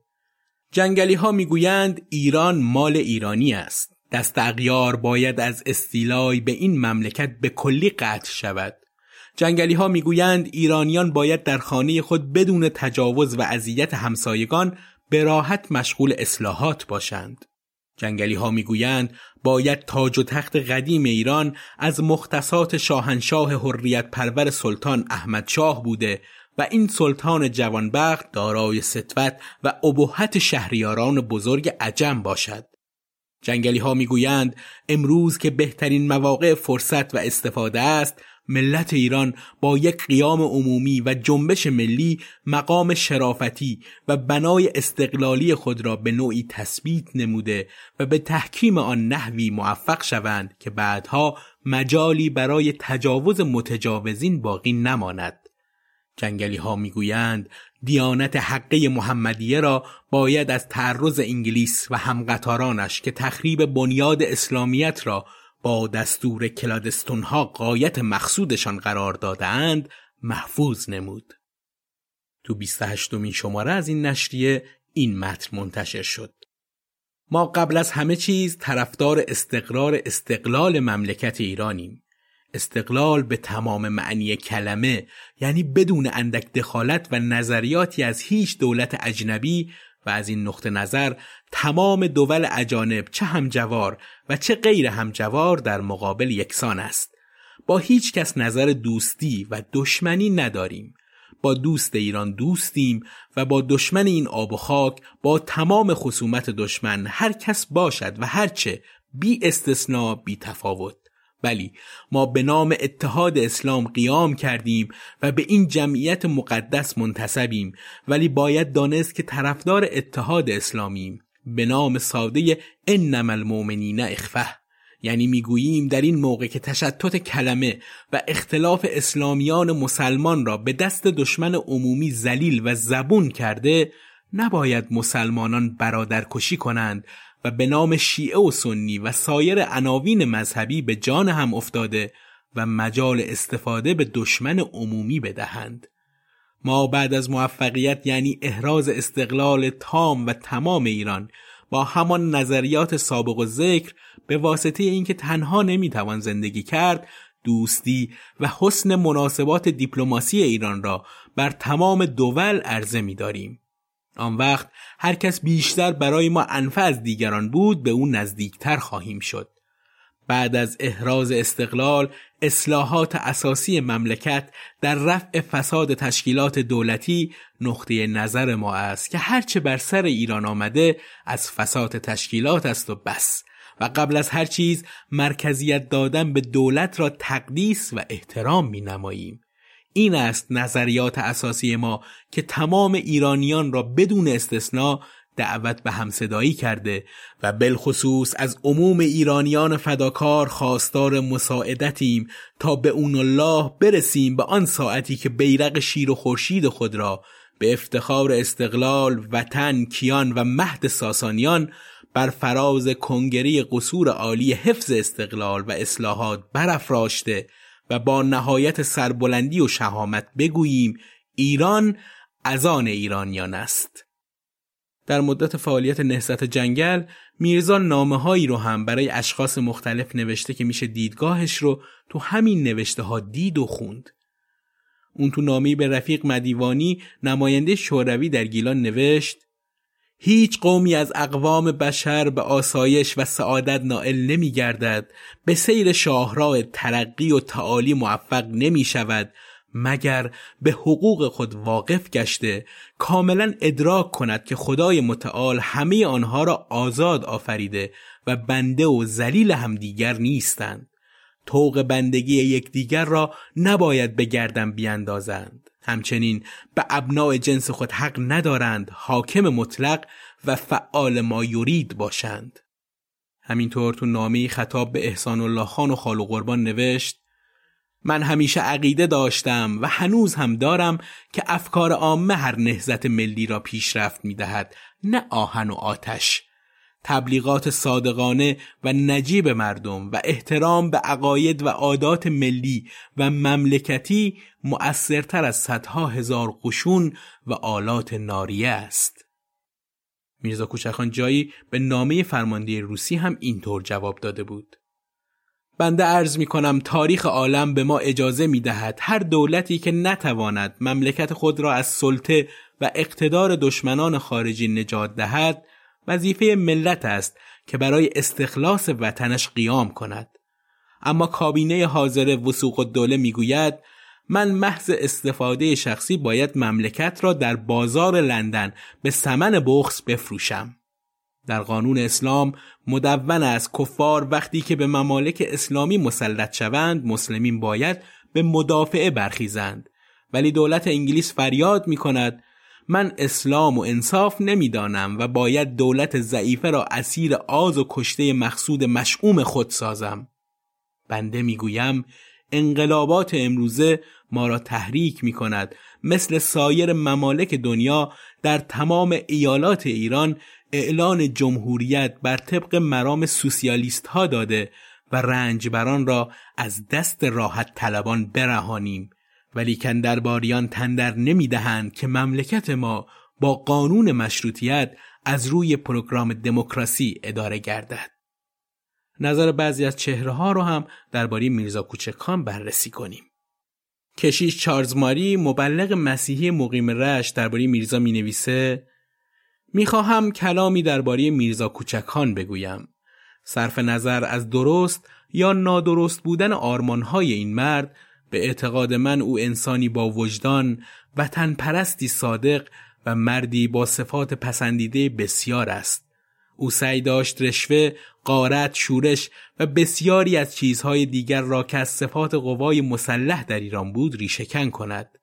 جنگلی ها می‌گویند ایران مال ایرانی است. دست اغیار باید از استیلای به این مملکت به کلی قطع شود. جنگلی ها می‌گویند ایرانیان باید در خانه خود بدون تجاوز و اذیت همسایگان به راحت مشغول اصلاحات باشند. جنگلی ها می‌گویند باید تاج و تخت قدیم ایران از مختصات شاهنشاه حریت پرور سلطان احمد شاه بوده و این سلطان جوانبخت دارای ستوت و ابهت شهریاران بزرگ عجم باشد. جنگلی ها می‌گویند امروز که بهترین مواقع فرصت و استفاده است ملت ایران با یک قیام عمومی و جنبش ملی مقام شرافتی و بنای استقلالی خود را به نوعی تثبیت نموده و به تحکیم آن نحوی موفق شوند که بعدها مجالی برای تجاوز متجاوزین باقی نماند. جنگلی ها می‌گویند دیانت حقه محمدیه را باید از تعرض انگلیس و همقطارانش که تخریب بنیاد اسلامیت را با دستور کلادستون ها قایت مقصودشان قرار دادند محفوظ نمود. تو 28 مین شماره از این نشریه این متن منتشر شد. ما قبل از همه چیز طرفدار استقرار استقلال مملکت ایرانیم. استقلال به تمام معنی کلمه یعنی بدون اندک دخالت و نظریاتی از هیچ دولت اجنبی و از این نقطه نظر تمام دول اجانب چه همجوار و چه غیر همجوار در مقابل یکسان است. با هیچ کس نظر دوستی و دشمنی نداریم. با دوست ایران دوستیم و با دشمن این آب و خاک با تمام خصومت دشمن هر کس باشد و هرچه بی استثناء بی تفاوت. ولی ما به نام اتحاد اسلام قیام کردیم و به این جمعیت مقدس منتسبیم ولی باید دانست که طرفدار اتحاد اسلامیم. به نام ساده انما المؤمنین اخفه یعنی می‌گوییم در این موقع که تشتت کلمه و اختلاف اسلامیان مسلمان را به دست دشمن عمومی زلیل و زبون کرده نباید مسلمانان برادرکشی کنند و به نام شیعه و سنی و سایر عناوین مذهبی به جان هم افتاده و مجال استفاده به دشمن عمومی بدهند ما بعد از موفقیت یعنی احراز استقلال تام و تمام ایران با همان نظریات سابق و ذکر به واسطه اینکه تنها نمی‌توان زندگی کرد دوستی و حسن مناسبات دیپلماسی ایران را بر تمام دول عرضه می داریم. آن وقت هر کس بیشتر برای ما انفع از دیگران بود به او نزدیکتر خواهیم شد. بعد از احراز استقلال اصلاحات اساسی مملکت در رفع فساد تشکیلات دولتی نقطه نظر ما است که هرچه بر سر ایران آمده از فساد تشکیلات است و بس و قبل از هر چیز مرکزیت دادن به دولت را تقدیس و احترام می نماییم. این است نظریات اساسی ما که تمام ایرانیان را بدون استثنا دعوت به همصدایی کرده و بالخصوص از عموم ایرانیان فداکار خواستار مساعدتیم تا به اون الله برسیم به آن ساعتی که بیرق شیر و خورشید خود را به افتخار استقلال وطن کیان و مهد ساسانیان بر فراز کنگری قصور عالی حفظ استقلال و اصلاحات برافراشته. و با نهایت سربلندی و شهامت بگوییم ایران از آن ایرانیان است. در مدت فعالیت نهضت جنگل میرزا نامه هایی رو هم برای اشخاص مختلف نوشته که میشه دیدگاهش رو تو همین نوشته ها دید و خوند. اون تو نامه به رفیق مدیوانی نماینده شوروی در گیلان نوشت هیچ قومی از اقوام بشر به آسایش و سعادت نائل نمی گردد به سیر شاهراه ترقی و تعالی موفق نمی شود مگر به حقوق خود واقف گشته. کاملا ادراک کند که خدای متعال همه آنها را آزاد آفریده و بنده و زلیل همدیگر نیستند. توق بندگی یکدیگر را نباید به گردن بیاندازند همچنین به ابناع جنس خود حق ندارند حاکم مطلق و فعال ما یورید باشند. همینطور تو نامه خطاب به احسان الله خان و خالو قربان نوشت من همیشه عقیده داشتم و هنوز هم دارم که افکار عامه هر نهزت ملی را پیشرفت می دهد نه آهن و آتش. تبلیغات صادقانه و نجیب مردم و احترام به عقاید و عادات ملی و مملکتی مؤثرتر از صدها هزار قشون و آلات ناریه است. میرزا کوچخان جایی به نامه فرمانده روسی هم اینطور جواب داده بود. بنده ارز می کنم تاریخ عالم به ما اجازه می دهد هر دولتی که نتواند مملکت خود را از سلطه و اقتدار دشمنان خارجی نجات دهد وظیفه ملت است که برای استخلاص وطنش قیام کند. اما کابینه حاضر وسوق الدوله می‌گوید من محض استفاده شخصی باید مملکت را در بازار لندن به سمن بخص بفروشم. در قانون اسلام مدون است کفار وقتی که به ممالک اسلامی مسلط شوند مسلمین باید به مدافعه برخیزند. ولی دولت انگلیس فریاد می کند من اسلام و انصاف نمی‌دانم و باید دولت ضعیفه را اسیر آز و کشته مقصود مشعوم خود سازم. بنده می‌گویم انقلابات امروزه ما را تحریک می کند مثل سایر ممالک دنیا در تمام ایالات ایران اعلان جمهوریت بر طبق مرام سوسیالیست ها داده و رنجبران را از دست راحت طلبان برهانیم. ولیکن درباریان تندر نمی‌دهند که مملکت ما با قانون مشروطیت از روی پروگرام دموکراسی اداره گردد. نظر بعضی از چهره ها رو هم درباره میرزا کوچکان بررسی کنیم. کشیش چارلز ماری مبلغ مسیحی مقیم رشت درباره میرزا می نویسه می‌خواهم کلامی درباره میرزا کوچکان بگویم. صرف نظر از درست یا نادرست بودن آرمانهای این مرد به اعتقاد من او انسانی با وجدان وطن پرستی صادق و مردی با صفات پسندیده بسیار است. او سعی داشت رشوه، قارت، شورش و بسیاری از چیزهای دیگر را که از صفات قوای مسلح در ایران بود ریشهکن کند.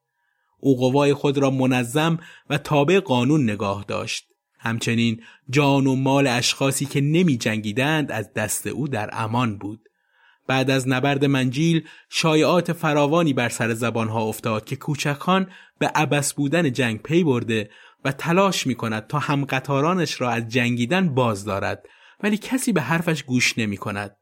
او قوای خود را منظم و تابع قانون نگاه داشت. همچنین جان و مال اشخاصی که نمی جنگیدند از دست او در امان بود. بعد از نبرد منجیل شایعات فراوانی بر سر زبانها افتاد که کوچکان به عبس بودن جنگ پی برده و تلاش می کند تا همقطارانش را از جنگیدن باز دارد ولی کسی به حرفش گوش نمی کند.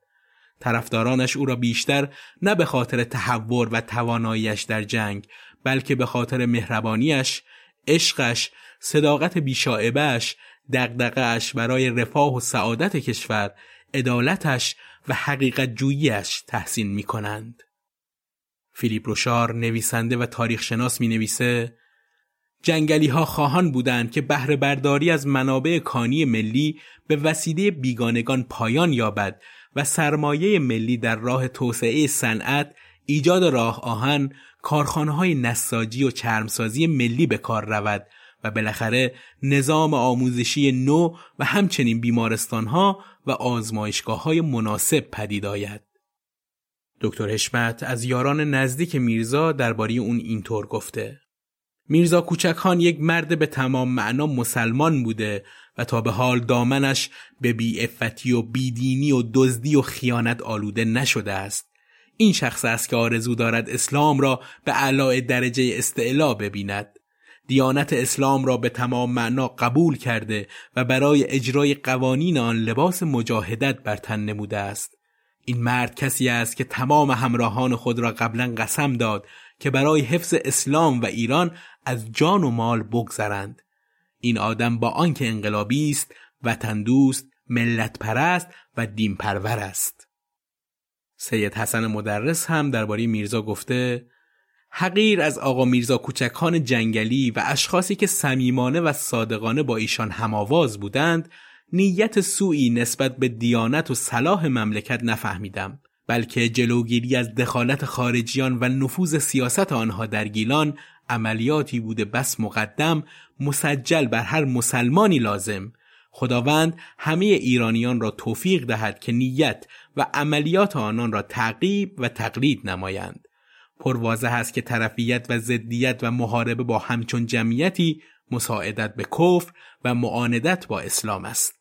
طرفدارانش او را بیشتر نه به خاطر تحور و تواناییش در جنگ بلکه به خاطر مهربانیش، عشقش، صداقت بیشاعبش، دقدقش برای رفاه و سعادت کشور، عدالتش و حقیقت جوییش تحسین می کنند. فیلیپ روشار نویسنده و تاریخ شناس می نویسه جنگلی ها خواهان بودند که بهره برداری از منابع کانی ملی به وسیله بیگانگان پایان یابد و سرمایه ملی در راه توسعه صنعت ایجاد راه آهن کارخانه های نساجی و چرمسازی ملی به کار رود و بالاخره نظام آموزشی نو و همچنین بیمارستان ها و آزمایشگاه های مناسب پدید آید. دکتر حشمت از یاران نزدیک میرزا درباره اون اینطور گفته میرزا کوچکان یک مرد به تمام معنا مسلمان بوده و تا به حال دامنش به بیعفتی و بیدینی و دزدی و خیانت آلوده نشده است. این شخص است که آرزو دارد اسلام را به علای درجه استعلا ببیند. دیانت اسلام را به تمام معنا قبول کرده و برای اجرای قوانین آن لباس مجاهدت بر تن نموده است. این مرد کسی است که تمام همراهان خود را قبلا قسم داد که برای حفظ اسلام و ایران از جان و مال بگذرند این آدم با آنکه انقلابی است وطن دوست ملت پرست و دین پرور است سید حسن مدرس هم درباره میرزا گفته حقیر از آقا میرزا کوچکان جنگلی و اشخاصی که صمیمانه و صادقانه با ایشان هماواز بودند نیت سوئی نسبت به دیانت و صلاح مملکت نفهمیدم بلکه جلوگیری از دخالت خارجیان و نفوذ سیاست آنها در گیلان عملیاتی بوده بس مقدم مسجل بر هر مسلمانی لازم. خداوند همه ایرانیان را توفیق دهد که نیت و عملیات آنان را تعقیب و تقلید نمایند. پروازه است که طرفیت و ضدیت و محاربه با همچون جمعیتی مساعدت به کفر و معاندت با اسلام است.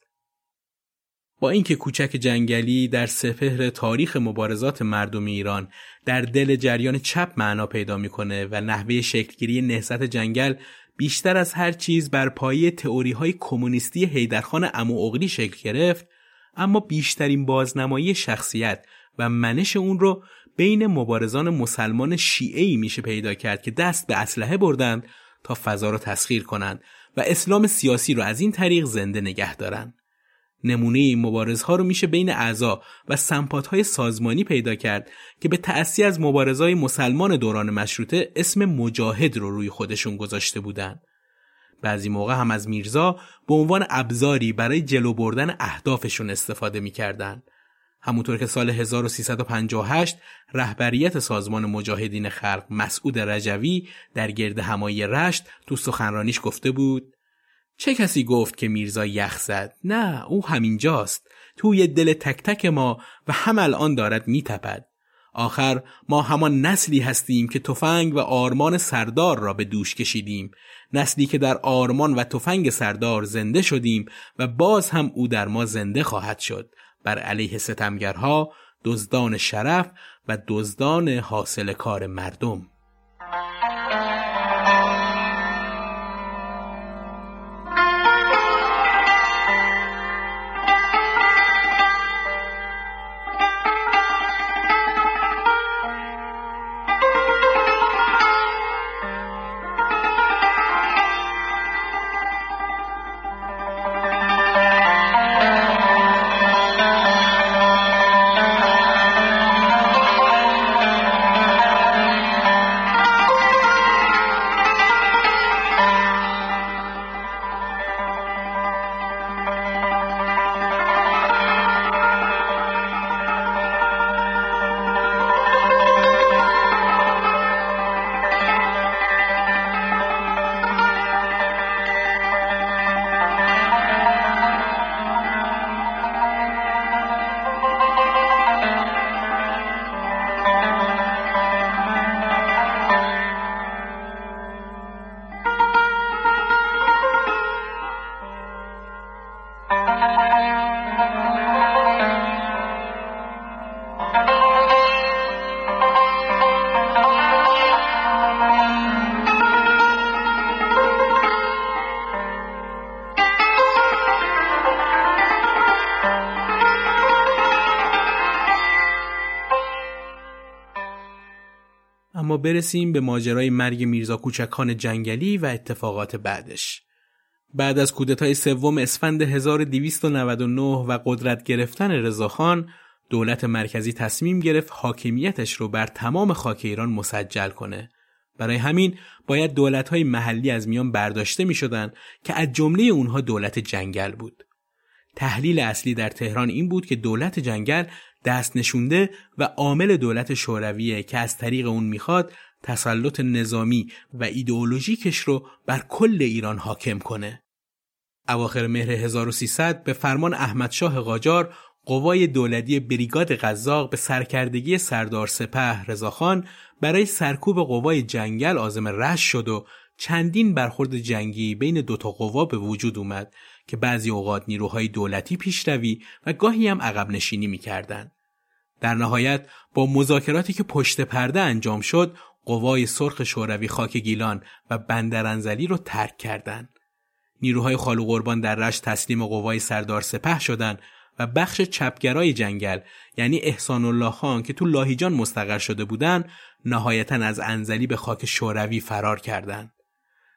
با اینکه کوچک جنگلی در سپهر تاریخ مبارزات مردم ایران در دل جریان چپ معنا پیدا می‌کنه و نحوه شکلگیری نهضت جنگل بیشتر از هر چیز بر پایه تئوری های کمونیستی حیدرخان امو شکل گرفت اما بیشترین بازنمایی شخصیت و منش اون رو بین مبارزان مسلمان شیعه میشه پیدا کرد که دست به اسلحه بردند تا فضا رو تسخیر کنند و اسلام سیاسی رو از این طریق زنده نگه دارند. نمونه این مبارزها رو میشه بین اعضا و های سازمانی پیدا کرد که به تأثیر از مبارزهای مسلمان دوران مشروطه اسم مجاهد رو روی خودشون گذاشته بودند. بعضی موقع هم از میرزا به عنوان ابزاری برای جلو بردن اهدافشون استفاده می‌کردند. همونطور که سال 1358 رهبریت سازمان مجاهدین خلق مسعود رجوی در گرد همایی رشت تو سخنرانیش گفته بود چه کسی گفت که میرزا یخ زد؟ نه او همینجاست. توی دل تک تک ما و هم الان دارد میتپد. آخر ما همان نسلی هستیم که تفنگ و آرمان سردار را به دوش کشیدیم. نسلی که در آرمان و تفنگ سردار زنده شدیم و باز هم او در ما زنده خواهد شد. بر علیه ستمگرها دزدان شرف و دزدان حاصل کار مردم. برسیم به ماجرای مرگ میرزا کوچکان جنگلی و اتفاقات بعدش. بعد از کودتای سوم اسفند 1299 و قدرت گرفتن رضاخان دولت مرکزی تصمیم گرفت حاکمیتش رو بر تمام خاک ایران مسجل کنه. برای همین باید دولت‌های محلی از میان برداشته می شدن که از جمله اونها دولت جنگل بود. تحلیل اصلی در تهران این بود که دولت جنگل دست نشونده و عامل دولت شورویه که از طریق اون می‌خواد تسلط نظامی و ایدئولوژیکش رو بر کل ایران حاکم کنه. اواخر مهر 1300 به فرمان احمدشاه قاجار قوای دولتی بریگاد قزاق به سرکردگی سردار سپه رضاخان برای سرکوب قوای جنگل آزم رش شد و چندین برخورد جنگی بین دوتا قوا به وجود اومد که بعضی اوقات نیروهای دولتی پیشروی و گاهی هم عقب نشینی می‌کردند. در نهایت با مذاکراتی که پشت پرده انجام شد قوای سرخ شوروی خاک گیلان و بندرانزلی رو ترک کردند. نیروهای خالو قربان در رشت تسلیم قوای سردار سپه شدند و بخش چپگرای جنگل یعنی احسان الله خان که تو لاهیجان مستقر شده بودند نهایتا از انزلی به خاک شوروی فرار کردند.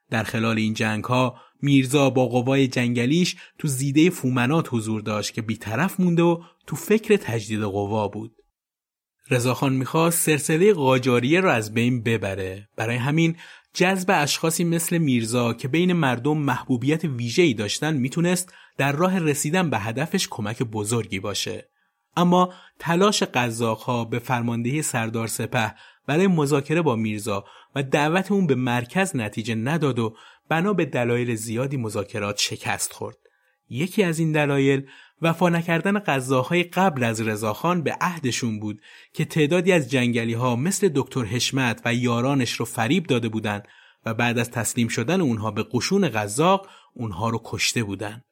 در خلال این جنگ ها میرزا با قوای جنگلیش تو زیده فومنات حضور داشت که بیطرف مونده و تو فکر تجدید قوا بود. رضاخان می‌خواست سلسله قاجاریه را از بین ببره. برای همین جذب اشخاصی مثل میرزا که بین مردم محبوبیت ویژه‌ای داشتن می‌تونست در راه رسیدن به هدفش کمک بزرگی باشه. اما تلاش قزاقها به فرماندهی سردار سپه برای مذاکره با میرزا و دعوت اون به مرکز نتیجه نداد و بنا به دلایل زیادی مذاکرات شکست خورد. یکی از این دلایل وفا نکردن غذاهای قبل از رضاخان به عهدشون بود که تعدادی از جنگلی ها مثل دکتر حشمت و یارانش رو فریب داده بودند و بعد از تسلیم شدن اونها به قشون غذاق اونها رو کشته بودند.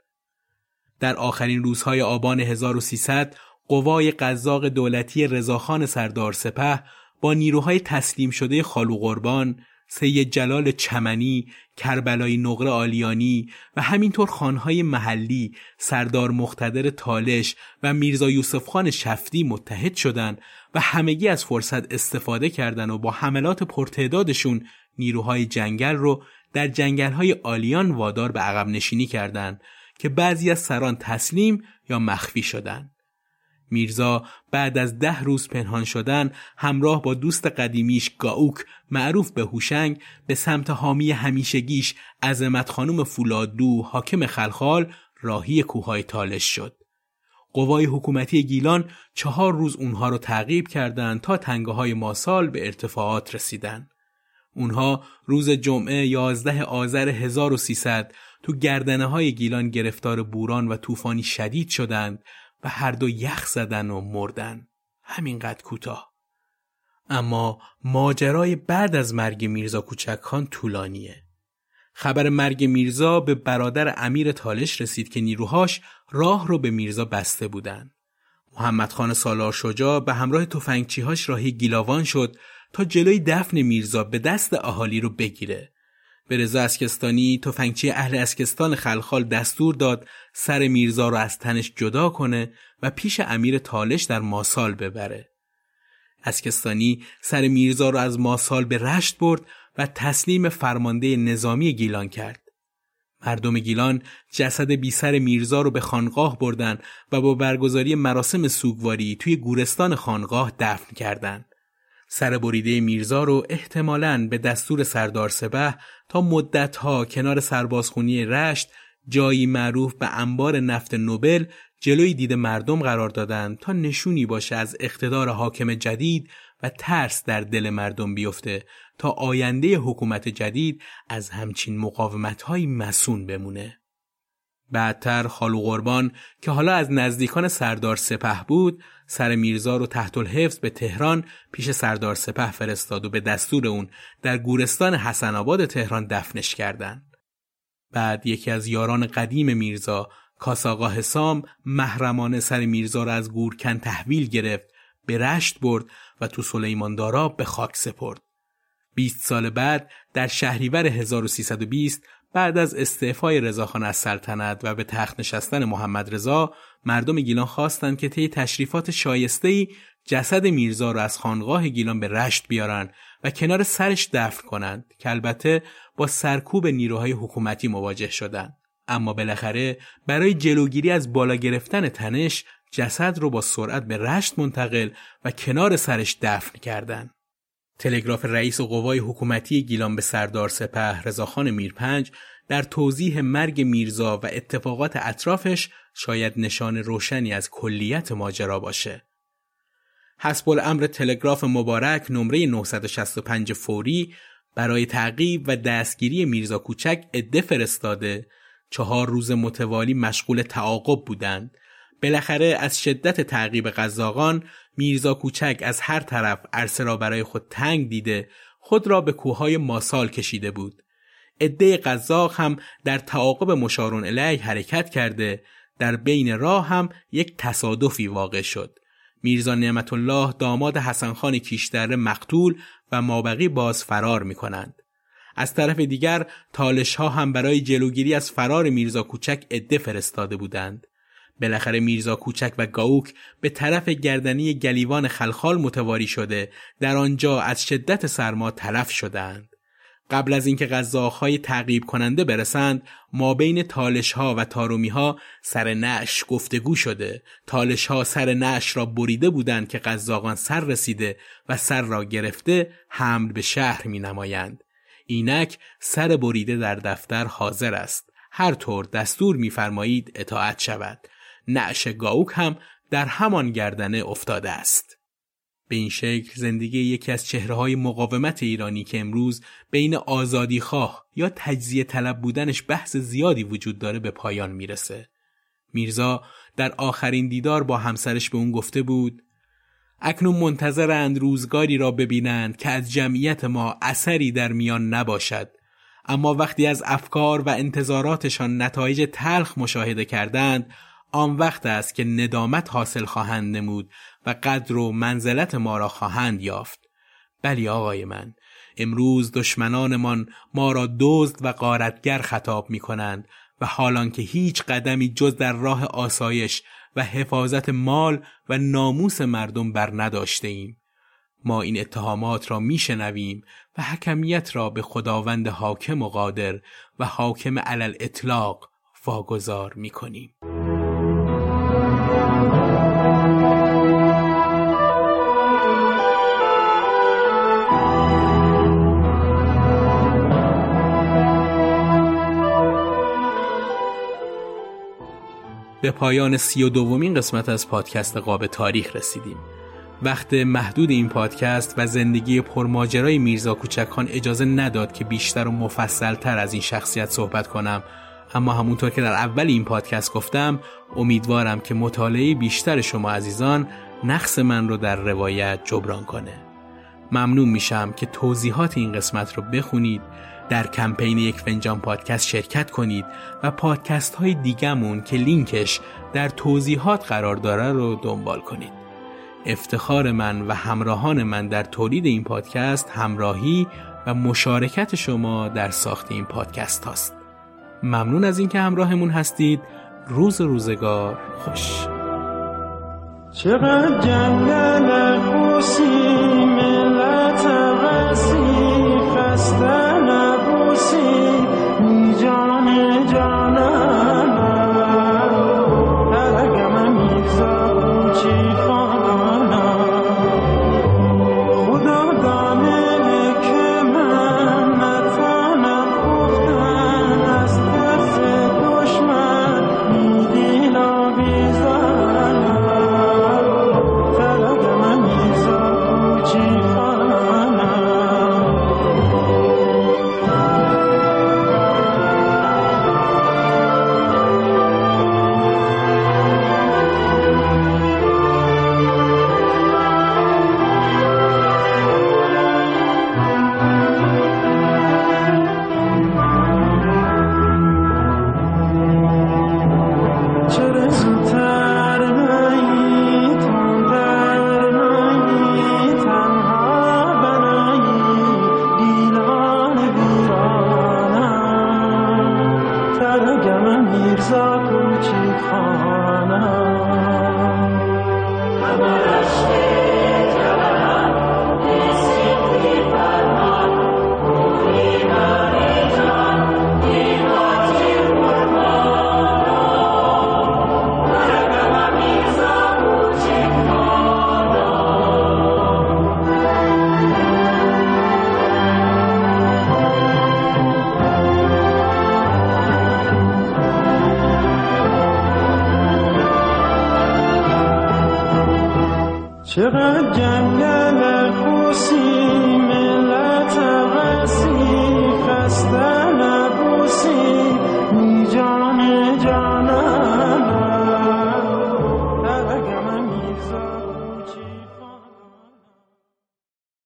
در آخرین روزهای آبان 1300 قوای قزاق دولتی رضاخان سردار سپه با نیروهای تسلیم شده خالو قربان سید جلال چمنی، کربلای نقره آلیانی و همینطور خانهای محلی، سردار مختدر تالش و میرزا یوسف خان شفتی متحد شدند و همگی از فرصت استفاده کردند و با حملات پرتعدادشون نیروهای جنگل رو در جنگلهای آلیان وادار به عقب نشینی کردند که بعضی از سران تسلیم یا مخفی شدند. میرزا بعد از ده روز پنهان شدن همراه با دوست قدیمیش گاوک معروف به هوشنگ به سمت حامی همیشگیش عظمت خانم فولادو حاکم خلخال راهی کوههای تالش شد. قوای حکومتی گیلان چهار روز اونها رو تعقیب کردند تا تنگه های ماسال به ارتفاعات رسیدن. اونها روز جمعه 11 آذر 1300 تو گردنه های گیلان گرفتار بوران و طوفانی شدید شدند و هر دو یخ زدن و مردن. همینقدر کوتاه. اما ماجرای بعد از مرگ میرزا کوچک خان طولانیه. خبر مرگ میرزا به برادر امیر تالش رسید که نیروهاش راه رو به میرزا بسته بودن. محمد خان سالار شجاع به همراه تفنگچیهاش راهی گیلاوان شد تا جلوی دفن میرزا به دست اهالی رو بگیره. به رضا اسکستانی تفنگچی اهل اسکستان خلخال دستور داد سر میرزا رو از تنش جدا کنه و پیش امیر تالش در ماسال ببره. اسکستانی سر میرزا رو از ماسال به رشت برد و تسلیم فرمانده نظامی گیلان کرد. مردم گیلان جسد بی سر میرزا رو به خانقاه بردن و با برگزاری مراسم سوگواری توی گورستان خانقاه دفن کردند. سر بریده میرزا رو احتمالاً به دستور سردار سبه تا مدتها کنار سربازخونی رشت جایی معروف به انبار نفت نوبل جلوی دید مردم قرار دادن تا نشونی باشه از اقتدار حاکم جدید و ترس در دل مردم بیفته تا آینده حکومت جدید از همچین مقاومتهایی مسون بمونه. بعدتر خالو قربان که حالا از نزدیکان سردار سپه بود سر میرزا رو تحت الحفظ به تهران پیش سردار سپه فرستاد و به دستور اون در گورستان حسن آباد تهران دفنش کردند. بعد یکی از یاران قدیم میرزا کاساقا حسام محرمانه سر میرزا را از گورکن تحویل گرفت به رشت برد و تو سلیماندارا به خاک سپرد. 20 سال بعد در شهریور 1320 بعد از استعفای رضاخان از سلطنت و به تخت نشستن محمد رضا مردم گیلان خواستند که طی تشریفات شایسته‌ای جسد میرزا را از خانقاه گیلان به رشت بیارن و کنار سرش دفن کنند که البته با سرکوب نیروهای حکومتی مواجه شدند. اما بالاخره برای جلوگیری از بالا گرفتن تنش جسد رو با سرعت به رشت منتقل و کنار سرش دفن کردند. تلگراف رئیس قوای حکومتی گیلان به سردار سپه رضاخان میرپنج در توضیح مرگ میرزا و اتفاقات اطرافش شاید نشان روشنی از کلیت ماجرا باشه. حسب الامر تلگراف مبارک نمره 965 فوری برای تعقیب و دستگیری میرزا کوچک عده فرستاده چهار روز متوالی مشغول تعاقب بودند بالاخره از شدت تعقیب قزاقان میرزا کوچک از هر طرف عرصه را برای خود تنگ دیده خود را به کوههای ماسال کشیده بود عده قزاق هم در تعاقب مشارون علیه حرکت کرده در بین راه هم یک تصادفی واقع شد میرزا نعمت الله داماد حسن خان کیشتره مقتول و مابقی باز فرار می کنند. از طرف دیگر تالش ها هم برای جلوگیری از فرار میرزا کوچک عده فرستاده بودند. بالاخره میرزا کوچک و گاوک به طرف گردنی گلیوان خلخال متواری شده در آنجا از شدت سرما تلف شدند. قبل از اینکه غذاهای تعقیب کننده برسند ما بین تالش ها و تارومی ها سر نش گفتگو شده. تالش ها سر نش را بریده بودند که غذاقان سر رسیده و سر را گرفته حمل به شهر می نمایند اینک سر بریده در دفتر حاضر است. هر طور دستور میفرمایید اطاعت شود. نعش گاوک هم در همان گردنه افتاده است. به این شکل زندگی یکی از چهره های مقاومت ایرانی که امروز بین آزادی خواه یا تجزیه طلب بودنش بحث زیادی وجود داره به پایان می‌رسه. میرزا در آخرین دیدار با همسرش به اون گفته بود اکنون منتظرند روزگاری را ببینند که از جمعیت ما اثری در میان نباشد اما وقتی از افکار و انتظاراتشان نتایج تلخ مشاهده کردند آن وقت است که ندامت حاصل خواهند نمود و قدر و منزلت ما را خواهند یافت بلی آقای من امروز دشمنانمان ما را دزد و قارتگر خطاب می کنند و حالان که هیچ قدمی جز در راه آسایش و حفاظت مال و ناموس مردم بر نداشته ایم. ما این اتهامات را میشنویم و حکمیت را به خداوند حاکم و قادر و حاکم علل اطلاق واگذار می کنیم. به پایان سی و دومین قسمت از پادکست قاب تاریخ رسیدیم. وقت محدود این پادکست و زندگی پرماجرای میرزا کوچکان اجازه نداد که بیشتر و مفصلتر از این شخصیت صحبت کنم. اما همونطور که در اول این پادکست گفتم امیدوارم که مطالعه بیشتر شما عزیزان نقص من رو در روایت جبران کنه. ممنون میشم که توضیحات این قسمت رو بخونید در کمپین یک فنجان پادکست شرکت کنید و پادکست های دیگمون که لینکش در توضیحات قرار داره رو دنبال کنید. افتخار من و همراهان من در تولید این پادکست همراهی و مشارکت شما در ساخت این پادکست هاست. ممنون از اینکه همراهمون هستید. روز روزگار خوش. چقدر جنگل ملت